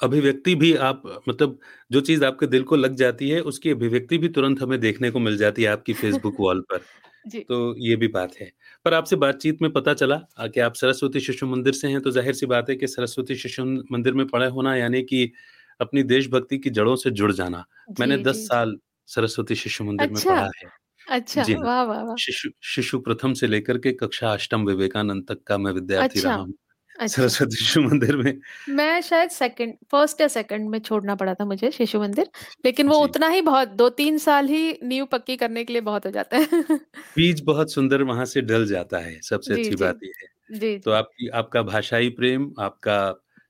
अभिव्यक्ति भी आप मतलब जो चीज़ आपके दिल को लग जाती है, उसकी अभिव्यक्ति भी तुरंत हमें देखने को मिल जाती है आपकी फ़ेसबुक वॉल पर। जी। तो ये भी बात है। पर आपसे बातचीत में पता चला कि आप सरस्वती शिशु मंदिर से हैं, तो ज़ाहिर-सी बात है कि सरस्वती शिशु मंदिर में पढ़े होना यानी कि अपनी देशभक्ति की जड़ों से जुड़ जाना। मैंने 10 साल सरस्वती शिशु मंदिर में अच्छा। पढ़ा है। अच्छा, जी हाँ। वाह, वाह, वाह! शिशु शिशु प्रथम से लेकर के कक्षा अष्टम विवेकानंद तक का मैं विद्यार्थी अच्छा रहा। हूँ। अच्छा। सरस्वती शिशु मंदिर में। मैं शायद सेकंड फ़र्स्ट या सेकंड में छोड़ना पड़ा था मुझे शिशु मंदिर, लेकिन वो। उतना ही बहुत 2-3 साल ही नींव पक्की करने के लिए बहुत हो जाता है। बीज बहुत सुंदर वहाँ से डल जाता है, सबसे जी, अच्छी जी। बात ये है। जी, तो। आपकी आपका भाषाई प्रेम, आपका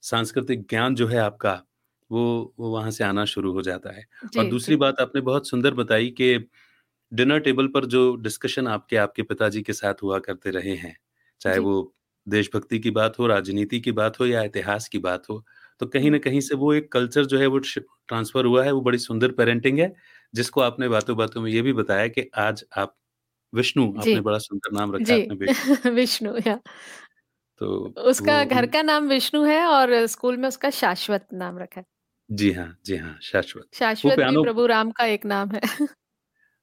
सांस्कृतिक ज्ञान जो है आपका, वो वो वहाँ से आना शुरू हो जाता है। और दूसरी बात आपने बहुत सुंदर बताई कि डिनर टेबल पर जो डिस्कशन आपके आपके पिताजी के साथ हुआ करते रहे हैं, चाहे वो देशभक्ति की बात हो, राजनीति की बात हो या इतिहास की बात हो, तो कहीं ना कहीं से वो एक कल्चर जो है वो ट्रांसफ़र हुआ है, वो बड़ी सुंदर पेरेंटिंग है, जिसको आपने बातों-बातों में ये भी बताया कि आज आप विष्णु आपने बड़ा सुंदर नाम रखा है विष्णु या। तो उसका घर का नाम विष्णु है और स्कूल में उसका शाश्वत नाम रखा है। जी हाँ जी हाँ शाश्वत। शाश्वत भी प्रभु राम का एक नाम है।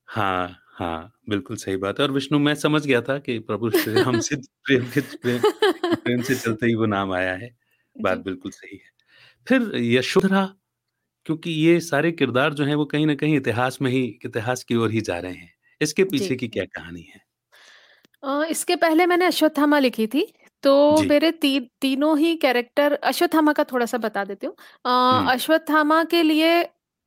हाँ हाँ बिल्कुल सही बात है और विष्णु मैं समझ गया था कि प्रभु श्री राम से प्रेम के प्रेम, प्रेम से चलते ही वो नाम आया है। बात जी। बिल्कुल सही है। फिर यशोधरा क्योंकि ये सारे किरदार जो हैं वो कहीं ना कहीं इतिहास में ही इतिहास की ओर ही जा रहे हैं। इसके जी। पीछे की क्या कहानी है? अ, इसके पहले मैंने अश्वत्थामा लिखी थी तो जी। मेरे ती, तीनों ही कैरेक्टर अश्वत्थामा का थोड़ा सा बता देती हूँ। अ, अश्वत्थामा के लिए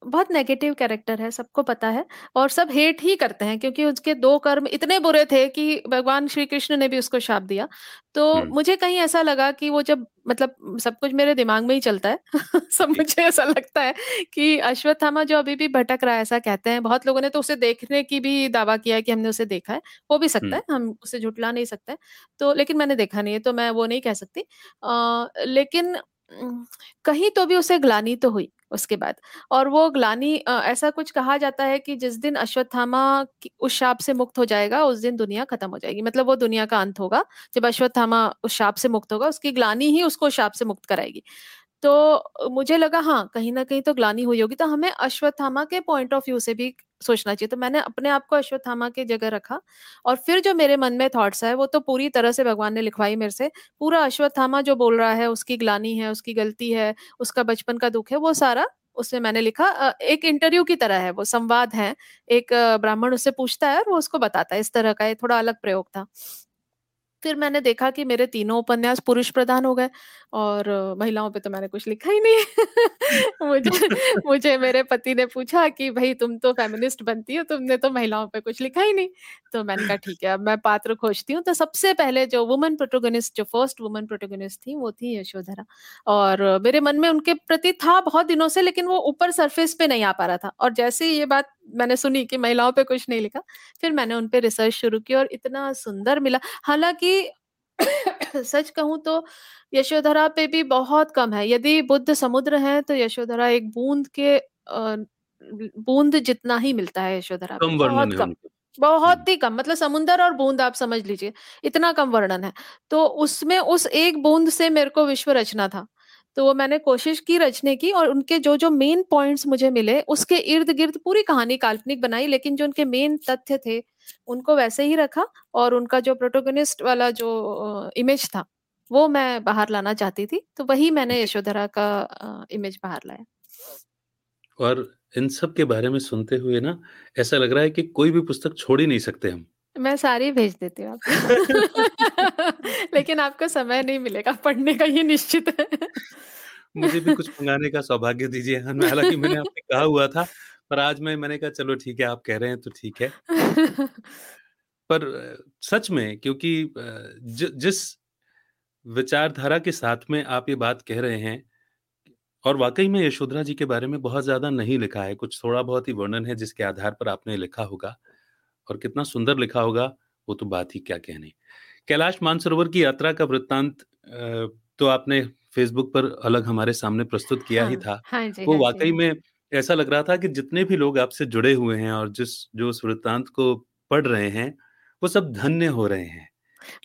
बहुत नेगेटिव कैरेक्टर है सबको पता है और सब हेट ही करते हैं क्योंकि उसके दो कर्म इतने बुरे थे कि भगवान श्री कृष्ण ने भी उसको शाप दिया। तो हम्म। मुझे कहीं ऐसा लगा कि वो जब मतलब सब कुछ मेरे दिमाग में ही चलता है सब मुझे ऐसा लगता है कि अश्वत्थामा जो अभी भी भटक रहा है ऐसा कहते हैं बहुत लोगों ने तो उसे देखने की भी दावा किया है कि हमने उसे देखा है हो भी सकता हम्म। है हम उसे झुटला नहीं सकते तो लेकिन मैंने देखा नहीं है तो मैं वो नहीं कह सकती। अ, लेकिन कहीं तो भी उसे ग्लानी तो हुई। उसके बाद। और वो ग्लानी ऐसा कुछ कहा जाता है कि जिस दिन अश्वत्थामा उस शाप से मुक्त हो जाएगा, उस दिन दुनिया खत्म हो जाएगी। मतलब वो दुनिया का अंत होगा। जब अश्वत्थामा उस शाप से मुक्त होगा, उसकी ग्लानी ही उसको शाप से मुक्त कराएगी। तो मुझे लगा हाँ, कहीं ना कहीं तो ग्लानी हुई होगी, तो हमें अश्वत्थामा के पॉइंट ऑफ़ व्यू से भी सोचना चाहिए। तो मैंने अपने आप को अश्वत्थामा की जगह रखा और फिर जो मेरे मन में थॉट्स है वो तो पूरी तरह से भगवान ने लिखवाई मेरे से। पूरा अश्वत्थामा जो बोल रहा है, उसकी ग्लानी है, उसकी गलती है, उसका बचपन का दुख है, वो सारा उसमें मैंने लिखा एक इंटरव्यू की तरह है वो, संवाद है। एक ब्राह्मण उससे पूछता है और वो उसको बताता है, इस तरह का ये थोड़ा अलग प्रयोग था। फिर मैंने देखा कि मेरे तीनों उपन्यास पुरुष प्रधान हो गए और महिलाओं पे तो मैंने कुछ लिखा ही नहीं मुझे मुझे मेरे पति ने पूछा कि भाई तुम तो फेमिनिस्ट बनती हो तुमने तो महिलाओं पे कुछ लिखा ही नहीं। तो मैंने कहा ठीक है अब मैं पात्र खोजती हूँ। तो सबसे पहले जो वुमन प्रोटोगनिस्ट जो फ़र्स्ट वुमन प्रोटोगनिस्ट थी वो थी यशोधरा। और मेरे मन में उनके प्रति था बहुत दिनों से लेकिन वो ऊपर सरफेस पे नहीं आ पा रहा था। और जैसे ही ये बात मैंने सुनी कि महिलाओं पे कुछ नहीं लिखा फिर मैंने उन पे रिसर्च शुरू की और इतना सुंदर मिला। हालाँकि सच कहूँ तो यशोधरा पे भी बहुत कम है। यदि बुद्ध समुद्र हैं तो यशोधरा एक बूंद के बूंद जितना ही मिलता है यशोधरा कम बहुत कम। हम्म बहुत ही कम मतलब समुंदर और बूंद आप समझ लीजिए, इतना कम वर्णन है। तो उसमें उस एक बूंद से मेरे को विश्व रचना था। तो वो मैंने कोशिश की रचने की और उनके जो-जो मेन पॉइंट्स मुझे मिले, उसके इर्द-गिर्द पूरी कहानी काल्पनिक बनाई लेकिन जो उनके मेन तथ्य थे, उनको वैसे ही रखा और उनका जो प्रोटोगनिस्ट वाला जो इमेज था, वो मैं बाहर लाना चाहती थी। तो वही मैंने यशोधरा का इमेज बाहर लाया। और इन सब के बारे में सुनते हुए ना ऐसा लग रहा है कि कोई भी पुस्तक छोड़ ही नहीं सकते हम मैं सारी भेज देती हूँ। लेकिन आपको समय नहीं मिलेगा पढ़ने का ये निश्चित है। मुझे भी कुछ मंगाने का सौभाग्य दीजिए हालां हालाँकि मैंने आपने कहा हुआ था, पर आज मैं मैंने कहा चलो ठीक है, आप कह रहे हैं तो ठीक है। पर सच में क्योंकि जि जिस विचारधारा के साथ में आप ये बात कह रहे हैं और वाक़ई में यशोधरा जी के बारे में बहुत ज़्यादा नहीं लिखा है, कुछ थोड़ा बहुत ही वर्णन है जिसके आधार पर आपने लिखा होगा और कितना सुंदर लिखा होगा, वो तो बात ही क्या कहने। कैलाश मानसरोवर की यात्रा का वृत्तांत तो आपने फ़ेसबुक पर अलग हमारे सामने प्रस्तुत किया हाँ, ही। था। हाँ जी, वो हाँ वाक़ई। में ऐसा लग रहा था कि जितने भी लोग आपसे जुड़े हुए हैं और जिस जो उस वृत्तांत को पढ़ रहे हैं, वो सब धन्य हो रहे हैं।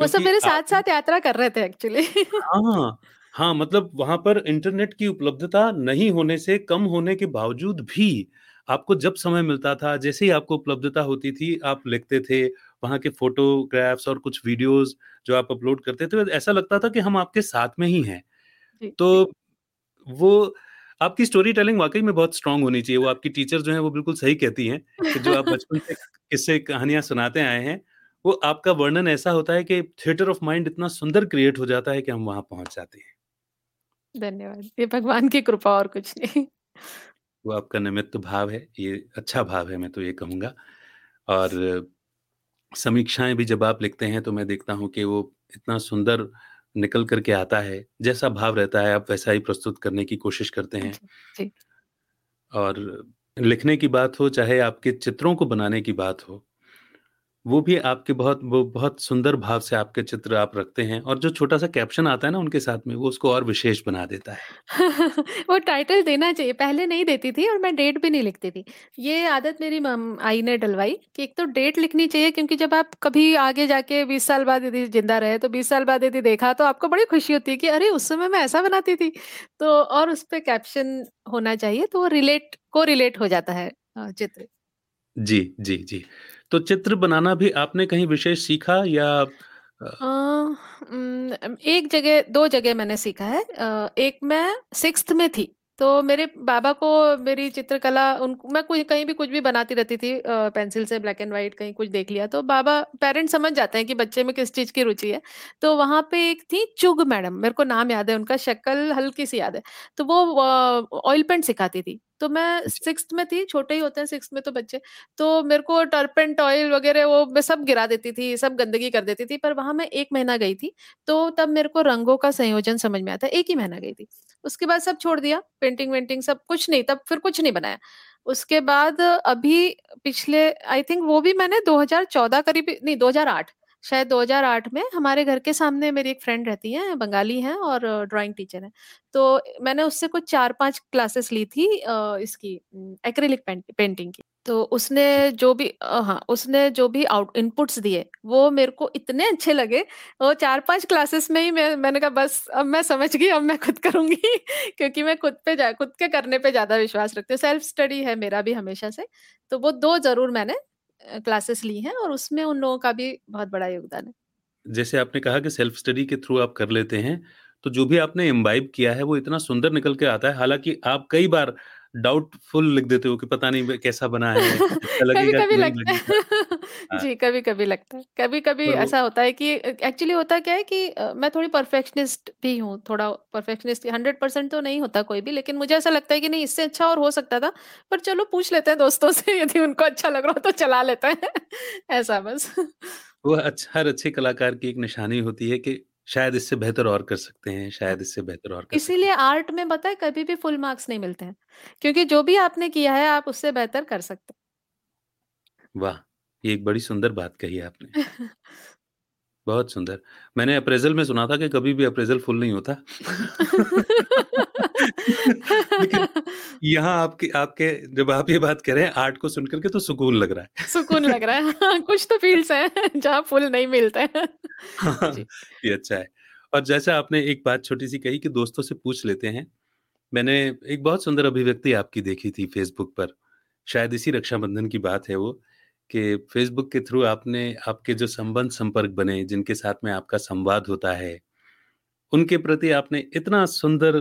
वो सब मेरे साथ-साथ यात्रा कर रहे थे एक्चुअली। हाँ, हाँ, मतलब वहाँ पर इंटरनेट की उपलब्धता नहीं होने से कम होने के बावजूद भी, आपको जब समय मिलता था, जैसे ही आपको उपलब्धता होती थी, आप लिखते थे। वहाँ के फ़ोटोग्राफ्स और कुछ वीडियोज़ जो आप अपलोड करते थे, ऐसा लगता था कि हम आपके साथ में ही हैं। तो वो आपकी स्टोरी टेलिंग वाक़ई में बहुत स्ट्रॉन्ग होनी चाहिए। वो आपकी टीचर जो हैं, वो बिल्कुल सही कहती हैं कि जो आप बचपन से किस्से कहानियाँ सुनाते आए हैं, वो आपका वर्णन ऐसा होता है कि थिएटर ऑफ़ माइंड इतना सुंदर क्रिएट हो जाता है कि हम वहाँ पहुँच जाते हैं। धन्यवाद। ये भगवान की कृपा और कुछ नहीं। वो आपका निमित्त भाव है, ये अच्छा भाव है मैं तो ये कहूँगा। और समीक्षाएँ भी जब आप लिखते हैं तो मैं देखता हूँ कि वो इतना सुंदर निकल करके आता है, जैसा भाव रहता है आप वैसा ही प्रस्तुत करने की कोशिश करते हैं। जी, जी। और लिखने की बात हो, चाहे आपके चित्रों को बनाने की बात हो, वो भी आपके बहुत वो बहुत सुंदर भाव से आपके चित्र आप रखते हैं और जो छोटा-सा कैप्शन आता है ना उनके साथ में, वो उसको और विशेष बना देता है। वो टाइटल देना चाहिए, पहले नहीं देती थी और मैं डेट भी नहीं लिखती थी। ये आदत मेरी मम आई ने डलवाई कि एक तो डेट लिखनी चाहिए क्योंकि जब आप कभी आगे जाके 20 साल बाद यदि ज़िंदा रहे, तो 20 साल बाद यदि देखा तो आपको बड़ी खुशी होती है कि अरे! उस समय मैं ऐसा बनाती थी। तो और उस पे कैप्शन होना चाहिए तो वो रिलेट को-रिलेट हो जाता है चित्र। जी, जी, जी। तो चित्र बनाना भी आपने कहीं विशेष सीखा या एक जगह 2 जगह मैंने सीखा है। एक मैं 6th में थी, तो मेरे बाबा को मेरी चित्रकला उन मैं कोई कहीं भी कुछ भी बनाती रहती थी पेंसिल से ब्लैक एंड व्हाइट कहीं कुछ देख लिया, तो बाबा पेरेंट्स समझ जाते हैं कि बच्चे में किस चीज़ की रुचि है। तो वहाँ पे एक थी चुग मैडम, मेरे को नाम याद है उनका, शक्ल हल्की-सी याद है। तो वो ऑयल पेंट सिखाती थी। तो मैं सिक्स में थी, छोटे ही होते हैं सिक्स में तो बच्चे। तो मेरे को टर्पेंट ऑयल वगैरह वो मैं सब गिरा देती थी, सब गंदगी कर देती थी, पर वहाँ मैं एक महीना गई थी, तो तब मेरे को रंगों का संयोजन समझ में आता एक ही महीना गई थी। उसके बाद सब छोड़ दिया, पेंटिंग-वेंटिंग सब कुछ नहीं, तब फिर कुछ नहीं बनाया। उसके बाद अभी पिछले आई थिंक वो भी मैंने 2014 करीब नहीं 2008 शायद 2008 में हमारे घर के सामने मेरी एक फ्रेंड रहती है, बंगाली है और ड्राइंग टीचर है तो मैंने उससे कुछ 4-5 क्लासेस ली थी इसकी एक्रिलिक पेंट पेंटिंग की। तो उसने जो भी हाँ, उसने जो भी आउट इनपुट्स दिए, वो मेरे को इतने अच्छे लगे वो 4-5 क्लासेस में ही मैं मैंने कहा बस अब मैं समझ गई अब मैं खुद करूँगी क्योंकि मैं खुद पे जा खुद के करने पे ज़्यादा विश्वास रखती हूँ। सेल्फ स्टडी है मेरा भी हमेशा से। तो वो दो ज़रूर मैंने क्लासेस ली हैं और उसमें उन लोगों का भी बहुत बड़ा योगदान है। जैसे आपने कहा कि सेल्फ स्टडी के थ्रू आप कर लेते हैं, तो जो भी आपने इम्बाइब किया है, वो इतना सुंदर निकल के आता है। हालाँकि आप कई बार डाउटफुल लिख देते हो कि पता नहीं कैसा बना है, अच्छा लगेगा कभी-कभी कि नहीं लगता लगेगा। है हाँ, जी, कभी-कभी लगता है। कभी-कभी पर ऐसा होता है कि एक्चुअली होता क्या है कि अ, मैं थोड़ी परफेक्शनिस्ट भी हूँ, थोड़ा परफेक्शनिस्ट 100% तो नहीं होता कोई भी, लेकिन मुझे ऐसा लगता है कि नहीं इससे अच्छा और हो सकता था, पर चलो पूछ लेते हैं दोस्तों से यदि उनको अच्छा लग रहा हो तो चला लेते हैं ऐसा बस। वो अच्छा हर अच्छे कलाकार की एक निशानी होती है कि शायद इससे बेहतर और कर सकते हैं, शायद इससे बेहतर और कर सकते इसीलिए हैं। आर्ट में पता है कभी भी फुल मार्क्स नहीं मिलते हैं, क्योंकि जो भी आपने किया है आप उससे बेहतर कर सकते वाह! ये एक बड़ी सुंदर बात कही आपने। बहुत सुंदर। मैंने अप्रेज़ल में सुना था कि कभी भी अप्रेज़ल फुल नहीं होता। लेकिन यहाँ आपके आपके जब आप ये बात कह रहे हैं आर्ट को सुन कर के तो सुकून लग रहा है। सुकून लग रहा है। हाँ, कुछ तो फ़ील्ड्स हैं जहाँ फूल नहीं मिलते हैं। हाँ, ये अच्छा है। और जैसा आपने एक बात छोटी-सी कही कि दोस्तों से पूछ लेते हैं। मैंने एक बहुत सुंदर अभिव्यक्ति आपकी देखी थी फ़ेसबुक पर। शायद इसी रक्षाबंधन की बात है वो, कि फ़ेसबुक के थ्रू आपने आपके जो संबंध संपर्क बने, जिनके साथ में आपका संवाद होता है, उनके प्रति आपने इतना सुंदर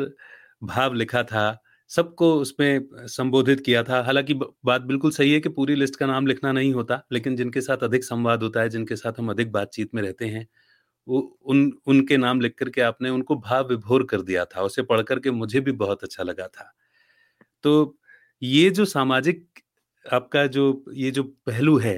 भाव लिखा था, सबको उसमें संबोधित किया था। हालाँकि बात बिल्कुल सही है कि पूरी लिस्ट का नाम लिखना नहीं होता, लेकिन जिनके साथ अधिक संवाद होता है, जिनके साथ हम अधिक बातचीत में रहते हैं, वो उन उनके नाम लिख करके आपने उनको भाव विभोर कर दिया था। उसे पढ़ करके मुझे भी बहुत अच्छा लगा था। तो ये जो सामाजिक आपका जो ये जो पहलू है,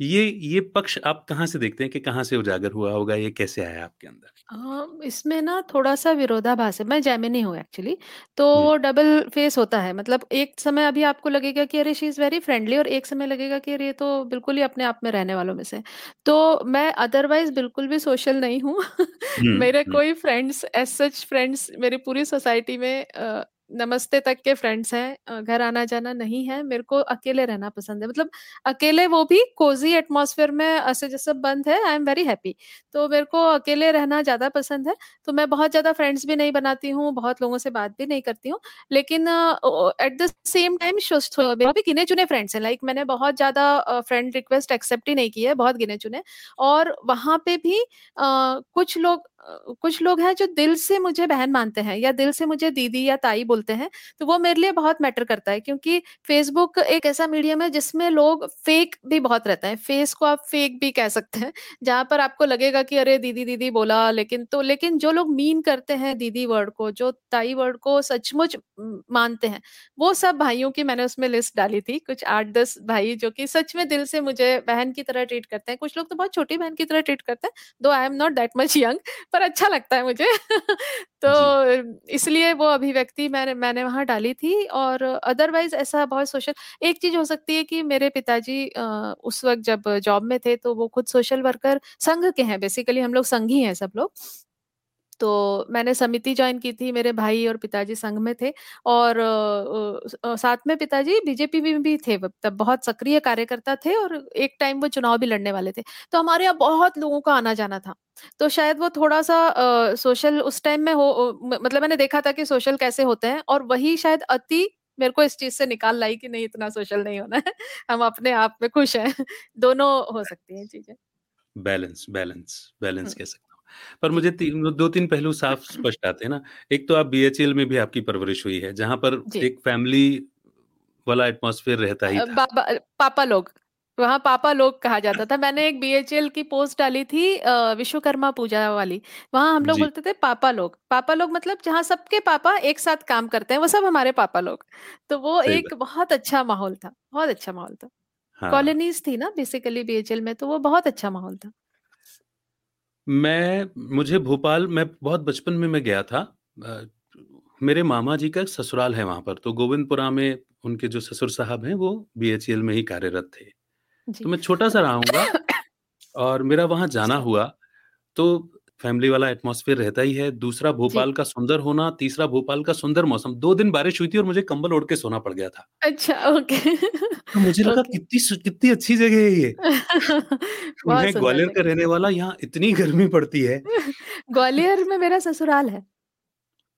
ये ये पक्ष आप कहाँ से देखते हैं कि कहाँ से उजागर हुआ होगा? ये कैसे आया आपके अंदर? अ, इसमें ना थोड़ा-सा विरोधाभास है। मैं जेमिनी हूँ एक्चुअली, तो। वो डबल फेस होता है। मतलब एक समय अभी आपको लगेगा कि अरे शी इज़ वेरी फ्रेंडली और एक समय लगेगा कि अरे ये तो बिल्कुल ही अपने आप में रहने वालों में से है। तो मैं अदरवाइज़ बिल्कुल भी सोशल नहीं हूँ। हुँ, मेरे हुँ। कोई फ्रेंड्स एज़ सच फ्रेंड्स मेरी पूरी सोसाइटी में अ, नमस्ते तक के फ्रेंड्स हैं। घर आना-जाना नहीं है। मेरे को अकेले रहना पसंद है। मतलब अकेले वो भी कोज़ी एटमोसफेयर में ऐसे जैसे बंद है, आई एम वेरी हैप्पी। तो मेरे को अकेले रहना ज़्यादा पसंद है, तो मैं बहुत ज़्यादा फ्रेंड्स भी नहीं बनाती हूँ, बहुत लोगों से बात भी नहीं करती हूँ। लेकिन at the same time though भी गिने-चुने फ्रेंड्स हैं, लाइक like, मैंने बहुत ज़्यादा फ्रेंड रिक्वेस्ट एक्सेप्ट ही नहीं की है, बहुत गिने-चुने। और वहाँ पे भी अ, कुछ लोग कुछ लोग हैं जो दिल से मुझे बहन मानते हैं या दिल से मुझे दीदी या ताई बोलते हैं, तो वो मेरे लिए बहुत मैटर करता है क्योंकि फेसबुक एक ऐसा मीडियम है जिसमें लोग फेक भी बहुत रहते हैं। फेस को आप फेक भी कह सकते हैं। जहाँ पर आपको लगेगा कि अरे दीदी दीदी बोला लेकिन तो लेकिन जो लोग मीन करते हैं दीदी वर्ड को, जो ताई वर्ड को सचमुच मानते हैं, वो सब भाइयों की मैंने उसमें लिस्ट डाली थी। कुछ आठ दस भाई जो कि सच में दिल से मुझे बहन की तरह ट्रीट करते हैं। कुछ लोग तो बहुत छोटी बहन की तरह ट्रीट करते हैं, though I am not that much young पर अच्छा लगता है मुझे। तो इसलिए वो अभिव्यक्ति मैंने मैंने वहाँ डाली थी और अदरवाइज़ ऐसा बहुत सोशल एक चीज़ हो सकती है कि मेरे पिताजी उस वक्त जब जॉब में थे तो वो खुद सोशल वर्कर संघ के हैं बेसिकली हम लोग संघ ही हैं सब लोग। तो मैंने समिति ज्वाइन की थी मेरे भाई और पिताजी संघ में थे और साथ में पिताजी बीजेपी में भी थे तब बहुत सक्रिय कार्यकर्ता थे और एक टाइम वो चुनाव भी लड़ने वाले थे। तो हमारे यहाँ बहुत लोगों का आना जाना था। तो शायद वो थोड़ा सा आ, सोशल उस टाइम में हो मतलब मैंने देखा था कि सोशल कैसे होते हैं और वही शायद अति मेरे को इस चीज़ से निकाल लाई कि नहीं इतना सोशल नहीं होना है हम अपने आप में खुश हैं। दोनों हो सकती हैं चीज़ें। बैलेंस बैलेंस बैलेंस कह सकते पर मुझे तीन दो तीन पहलू साफ़ स्पष्ट आते हैं ना। एक तो आप बीएचएल में भी आपकी परवरिश हुई है जहाँ पर एक फैमिली वाला एटमॉस्फेयर रहता ही था। पापा लोग वहाँ पापा लोग कहा जाता था। मैंने एक बीएचएल की पोस्ट डाली थी विश्वकर्मा पूजा वाली वहाँ हम लोग बोलते थे पापा लोग। पापा लोग मतलब जहाँ सबके पापा एक साथ काम करते हैं वो सब हमारे पापा लोग। तो वो एक बहुत अच्छा माहौल था बहुत अच्छा माहौल था। हाँ। कॉलोनीज थी ना बेसिकली बीएचएल में तो वो बहुत अच्छा माहौल था। मैं मुझे भोपाल मैं बहुत बचपन में मैं गया था मेरे मामा जी का ससुराल है वहाँ पर, तो गोविंदपुरा में उनके जो ससुर साहब हैं, वो बीएचईएल में ही कार्यरत थे। तो मैं छोटा-सा रहा हूँगा और मेरा वहाँ जाना हुआ, तो फैमिली वाला एटमॉस्फेयर रहता ही है। दूसरा भोपाल का सुंदर होना, तीसरा भोपाल का सुंदर मौसम। दो दिन बारिश हुई थी और मुझे कंबल ओढ़ के सोना पड़ गया था। अच्छा, ओके। तो मुझे लगा कितनी कितनी अच्छी जगह है ये। मैं ग्वालियर का रहने वाला, यहाँ इतनी गर्मी पड़ती है। ग्वालियर में मेरा ससुराल है।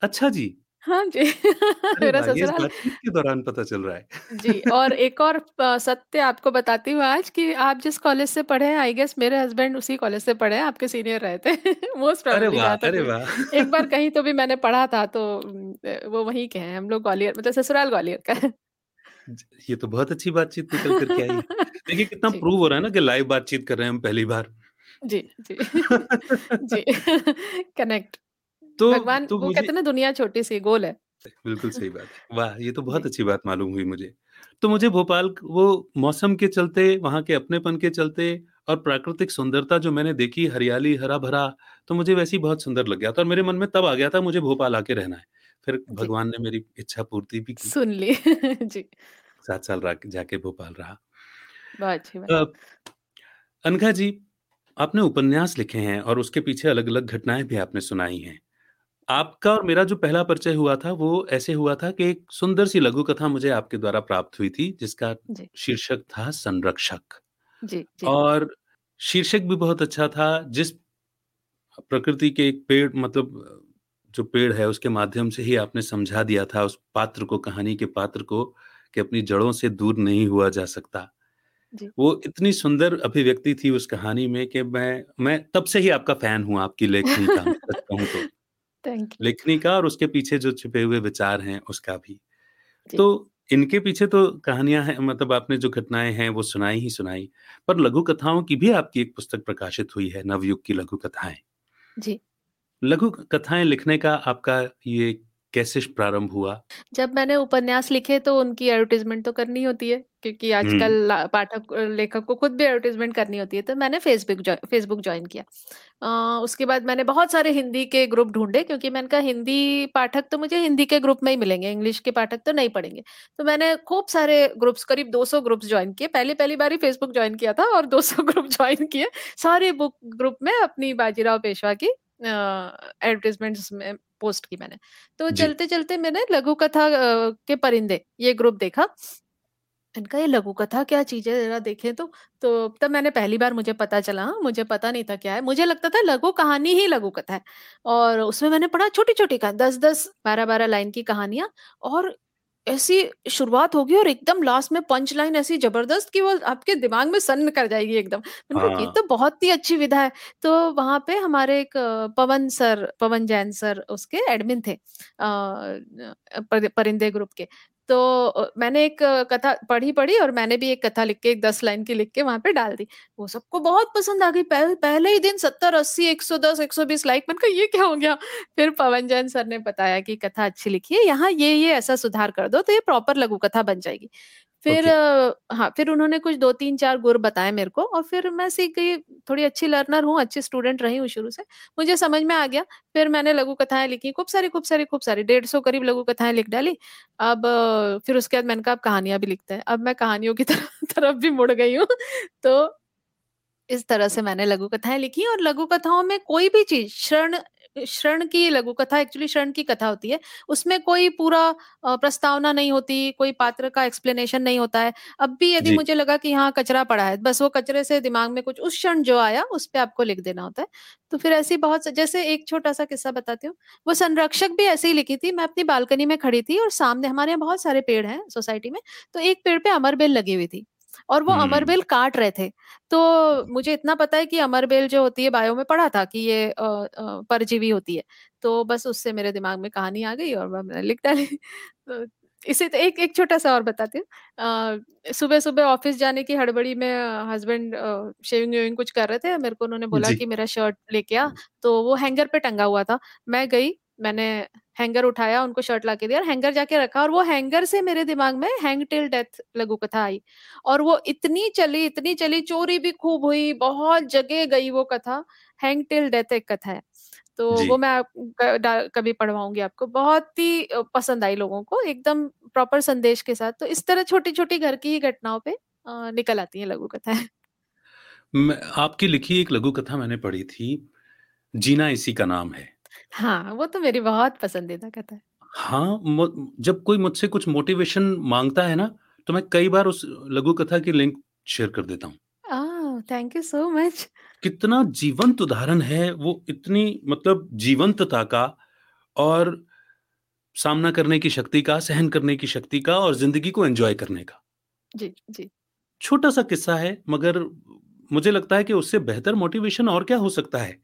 अच्छा जी। हाँ जी। मेरा ससुराल के दौरान पता चल रहा है। जी और एक और सत्य आपको बताती हूँ आज कि आप जिस कॉलेज से पढ़े हैं आई गेस मेरे हस्बैंड उसी कॉलेज से पढ़े हैं आपके सीनियर रहे थे। मोस्ट अरे वाह! अरे वाह! एक बार कहीं तो भी मैंने पढ़ा था तो वो वहीं के हैं हम लोग ग्वालियर मतलब ससुराल ग्वालियर का है। ये तो बहुत अच्छी बातचीत निकल करके आई। देखिए कितना प्रूव हो रहा है ना कि लाइव बातचीत कर रहे हैं हम पहली बार। जी जी। जी। कनेक्ट। तो भगवान तो वो कहते ना दुनिया छोटी सी गोल है। बिल्कुल सही बात। है वाह ये तो बहुत अच्छी बात मालूम हुई मुझे। तो मुझे भोपाल वो मौसम के चलते वहाँ के अपनेपन के चलते और प्राकृतिक सुंदरता जो मैंने देखी हरियाली हरा भरा तो मुझे वैसे ही बहुत सुंदर लग गया था और मेरे मन में तब आ गया था मुझे भोपाल आके रहना है। फिर भगवान ने मेरी इच्छा पूर्ति भी की। सुन ली। जी। सात साल जाके भोपाल रहा। बहुत अच्छी बात। अनघा जी आपने उपन्यास लिखे हैं और उसके पीछे अलग अलग घटनाएँ भी आपने सुनाई हैं। आपका और मेरा जो पहला परिचय हुआ था वो ऐसे हुआ था कि एक सुंदर सी लघु कथा मुझे आपके द्वारा प्राप्त हुई थी जिसका शीर्षक था संरक्षक जी, जी। और शीर्षक भी बहुत अच्छा था जिस प्रकृति के एक पेड़ मतलब जो पेड़ है उसके माध्यम से ही आपने समझा दिया था उस पात्र को कहानी के पात्र को कि अपनी जड़ों से दूर नहीं हुआ जा सकता जी। वो इतनी सुंदर अभिव्यक्ति थी उस कहानी में कि मैं मैं तब से ही आपका फ़ैन हूँ आपकी लेखनी का सच कहूँ तो लिखने का और उसके पीछे जो छिपे हुए विचार हैं उसका भी। तो इनके पीछे तो कहानियाँ हैं मतलब आपने जो घटनाएँ हैं वो सुनाई ही सुनाई पर लघु कथाओं की भी आपकी एक पुस्तक प्रकाशित हुई है नवयुग की लघु कथाएँ जी। लघु कथाएँ लिखने का आपका ये कैसे प्रारंभ हुआ? जब मैंने उपन्यास लिखे तो उनकी एडवर्टाइजमेंट तो करनी होती है। क्योंकि आजकल पाठक लेखक को खुद भी एडवर्टीजमेंट करनी होती है तो मैंने फेसबुक फेसबुक ज्वाइन किया। आ, उसके बाद मैंने बहुत सारे हिंदी के ग्रुप ढूंढे क्योंकि मैंने कहा हिंदी पाठक तो मुझे हिंदी के ग्रुप में ही मिलेंगे इंग्लिश के पाठक तो नहीं पढ़ेंगे। तो मैंने खूब सारे ग्रुप्स करीब 200 ग्रुप्स ज्वाइन किए। पहले पहली बार ही फेसबुक ज्वाइन किया था और 200 ग्रुप ज्वाइन किए। सारे बुक ग्रुप में अपनी बाजीराव पेशवा की एडवर्टाइजमेंट्स में पोस्ट की मैंने। तो चलते चलते मैंने लघु कथा के परिंदे ये ग्रुप देखा। इनका ये लघु कथा क्या चीज़ है जरा देखें तो तो तब मैंने पहली बार मुझे पता चला मुझे पता नहीं था क्या है। मुझे लगता था लघु कहानी ही लघु कथा है। और उसमें मैंने पढ़ा छोटी छोटी कहा दस दस बारह बारह लाइन की कहानियाँ और ऐसी शुरुआत होगी और एकदम लास्ट में पंच लाइन ऐसी ज़बरदस्त कि वो आपके दिमाग में सन्न कर जाएगी एकदम। मैंने ये तो बहुत ही अच्छी विधा है। तो वहाँ पे हमारे एक पवन सर पवन जैन सर उसके एडमिन थे परिंदे ग्रुप के। तो मैंने एक कथा पढ़ी पढ़ी और मैंने भी एक कथा लिख के एक दस लाइन की लिख के वहाँ पे डाल दी। वो सबको बहुत पसंद आ गई। पह, पहले ही दिन सत्तर अस्सी एक सौ दस एक सौ बीस लाइक। मैंने कहा ये क्या हो गया? फिर पवन जैन सर ने बताया कि कथा अच्छी लिखी है यहाँ ये ये ऐसा सुधार कर दो तो ये प्रॉपर लघु कथा बन जाएगी। फिर ओके। हाँ फिर उन्होंने कुछ दो तीन चार गुर बताए मेरे को और फिर मैं सीख गई थोड़ी अच्छी लर्नर हूँ अच्छी स्टूडेंट रही हूँ शुरू से। मुझे समझ में आ गया। फिर मैंने लघु कथाएँ लिखी खूब सारी खूब सारी खूब सारी डेढ़ सौ करीब लघु कथाएँ लिख डाली। अब फिर उसके बाद मैंने कहा अब कहानियाँ भी लिखते हैं। अब मैं कहानियों की तरफ़ तरफ़ भी मुड़ गई हूँ। तो इस तरह से मैंने लघु कथाएँ लिखी और लघु कथाओं में कोई भी चीज़ क्षण क्षण की लघु कथा एक्चुअली शरण की कथा होती है। उसमें कोई पूरा प्रस्तावना नहीं होती कोई पात्र का एक्सप्लेनेशन नहीं होता है। अब भी यदि मुझे लगा कि यहाँ कचरा पड़ा है बस वो कचरे से दिमाग में कुछ उस क्षण जो आया उस पर आपको लिख देना होता है। तो फिर ऐसी बहुत जैसे एक छोटा सा किस्सा बताती हूँ। वो संरक्षक भी ऐसे ही लिखी थी मैं अपनी बालकनी में खड़ी थी और सामने हमारे यहाँ बहुत सारे पेड़ हैं सोसाइटी में तो एक पेड़ पे अमर बेल लगी हुई थी। और वो अमरबेल काट रहे थे। तो मुझे इतना पता है कि अमरबेल जो होती है बायो में पढ़ा था कि ये परजीवी होती है। तो बस उससे मेरे दिमाग में कहानी आ गई और मैंने लिख डाली। तो इसे तो एक एक छोटा सा और बताती हूँ। सुबह सुबह ऑफ़िस जाने की हड़बड़ी में हस्बैंड शेविंग वेविंग कुछ कर रहे थे। मेरे को उन्होंने बोला कि मेरा शर्ट लेके आ। तो वो हैंगर पे टंगा हुआ था। मैं गई मैंने हैंगर उठाया उनको शर्ट ला के दिया और हैंगर जाके रखा और वो हैंगर से मेरे दिमाग में हैंग टिल डेथ लघु कथा आई और वो इतनी चली इतनी चली चोरी भी खूब हुई बहुत जगह गई वो कथा। हैंग टिल डेथ एक कथा है। तो वो मैं कभी पढ़वाऊँगी आपको। बहुत ही पसंद आई लोगों को एकदम प्रॉपर संदेश के साथ। तो इस तरह छोटी छोटी घर की ही घटनाओं पे निकल आती है लघु कथाएँ आपकी लिखी एक लघु कथा मैंने पढ़ी थी जीना इसी का नाम है। हाँ, वो तो मेरी बहुत पसंदीदा कथा है। हाँ, जब कोई मुझसे कुछ मोटिवेशन माँगता है ना, तो मैं कई बार उस लघु कथा की लिंक शेयर कर देता हूँ। Thank you so much. कितना जीवंत उदाहरण है वो इतनी मतलब जीवंतता का और सामना करने की शक्ति का, सहन करने की शक्ति का और ज़िंदगी को एन्जॉय करने का। जी, जी। छोटा-सा किस्सा है मगर मुझे लगता है कि उससे बेहतर मोटिवेशन और क्या हो सकता है?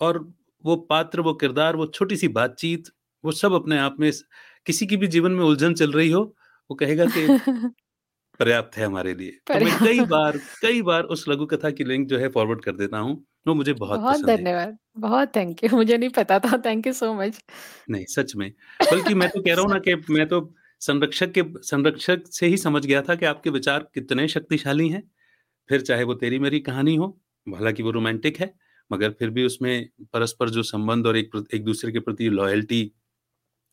और वो पात्र वो किरदार वो छोटी सी बातचीत वो सब अपने आप में किसी की भी जीवन में उलझन चल रही हो वो कहेगा कि पर्याप्त है हमारे लिए। तो मैं कई बार कई बार उस लघु कथा की लिंक जो है फॉरवर्ड कर देता हूँ वो मुझे बहुत बहुत धन्यवाद बहुत थैंक यू मुझे नहीं पता था थैंक यू सो मच नहीं सच में बल्कि मैं तो कह रहा हूँ ना कि मैं तो संरक्षक के संरक्षक से ही समझ गया था कि आपके विचार कितने शक्तिशाली हैं फिर चाहे वो तेरी मेरी कहानी हो हालाँकि वो रोमांटिक है मगर फिर भी उसमें परस्पर जो संबंध और एक एक दूसरे के प्रति लॉयल्टी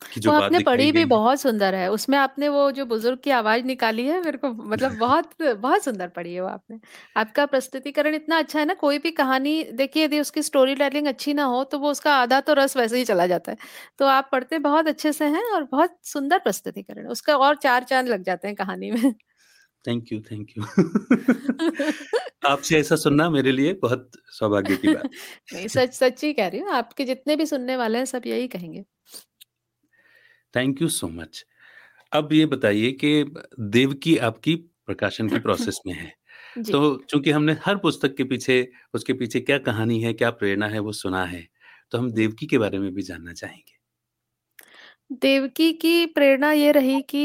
की जो तो आपने पढ़ी भी बहुत सुंदर है। उसमें आपने वो जो बुज़ुर्ग की आवाज़ निकाली है मेरे को मतलब बहुत बहुत सुंदर पढ़ी है वो आपने। आपका प्रस्तुतिकरण इतना अच्छा है ना कोई भी कहानी देखिए यदि उसकी स्टोरी टेलिंग अच्छी ना हो तो वो उसका आधा तो रस वैसे ही चला जाता है। तो आप पढ़ते बहुत अच्छे से हैं और बहुत सुंदर प्रस्तुतिकरण उसका और चार चाँद लग जाते हैं कहानी में। थैंक यू थैंक यू आपसे ऐसा सुनना मेरे लिए बहुत सौभाग्य की बात नहीं सच सच्ची कह रही हूँ आपके जितने भी सुनने वाले हैं सब यही कहेंगे। थैंक यू सो मच अब ये बताइए कि देवकी आपकी प्रकाशन की प्रोसेस में है। तो चूँकि हमने हर पुस्तक के पीछे उसके पीछे क्या कहानी है क्या प्रेरणा है वो सुना है तो हम देवकी के बारे में भी जानना चाहेंगे। देवकी की प्रेरणा ये रही कि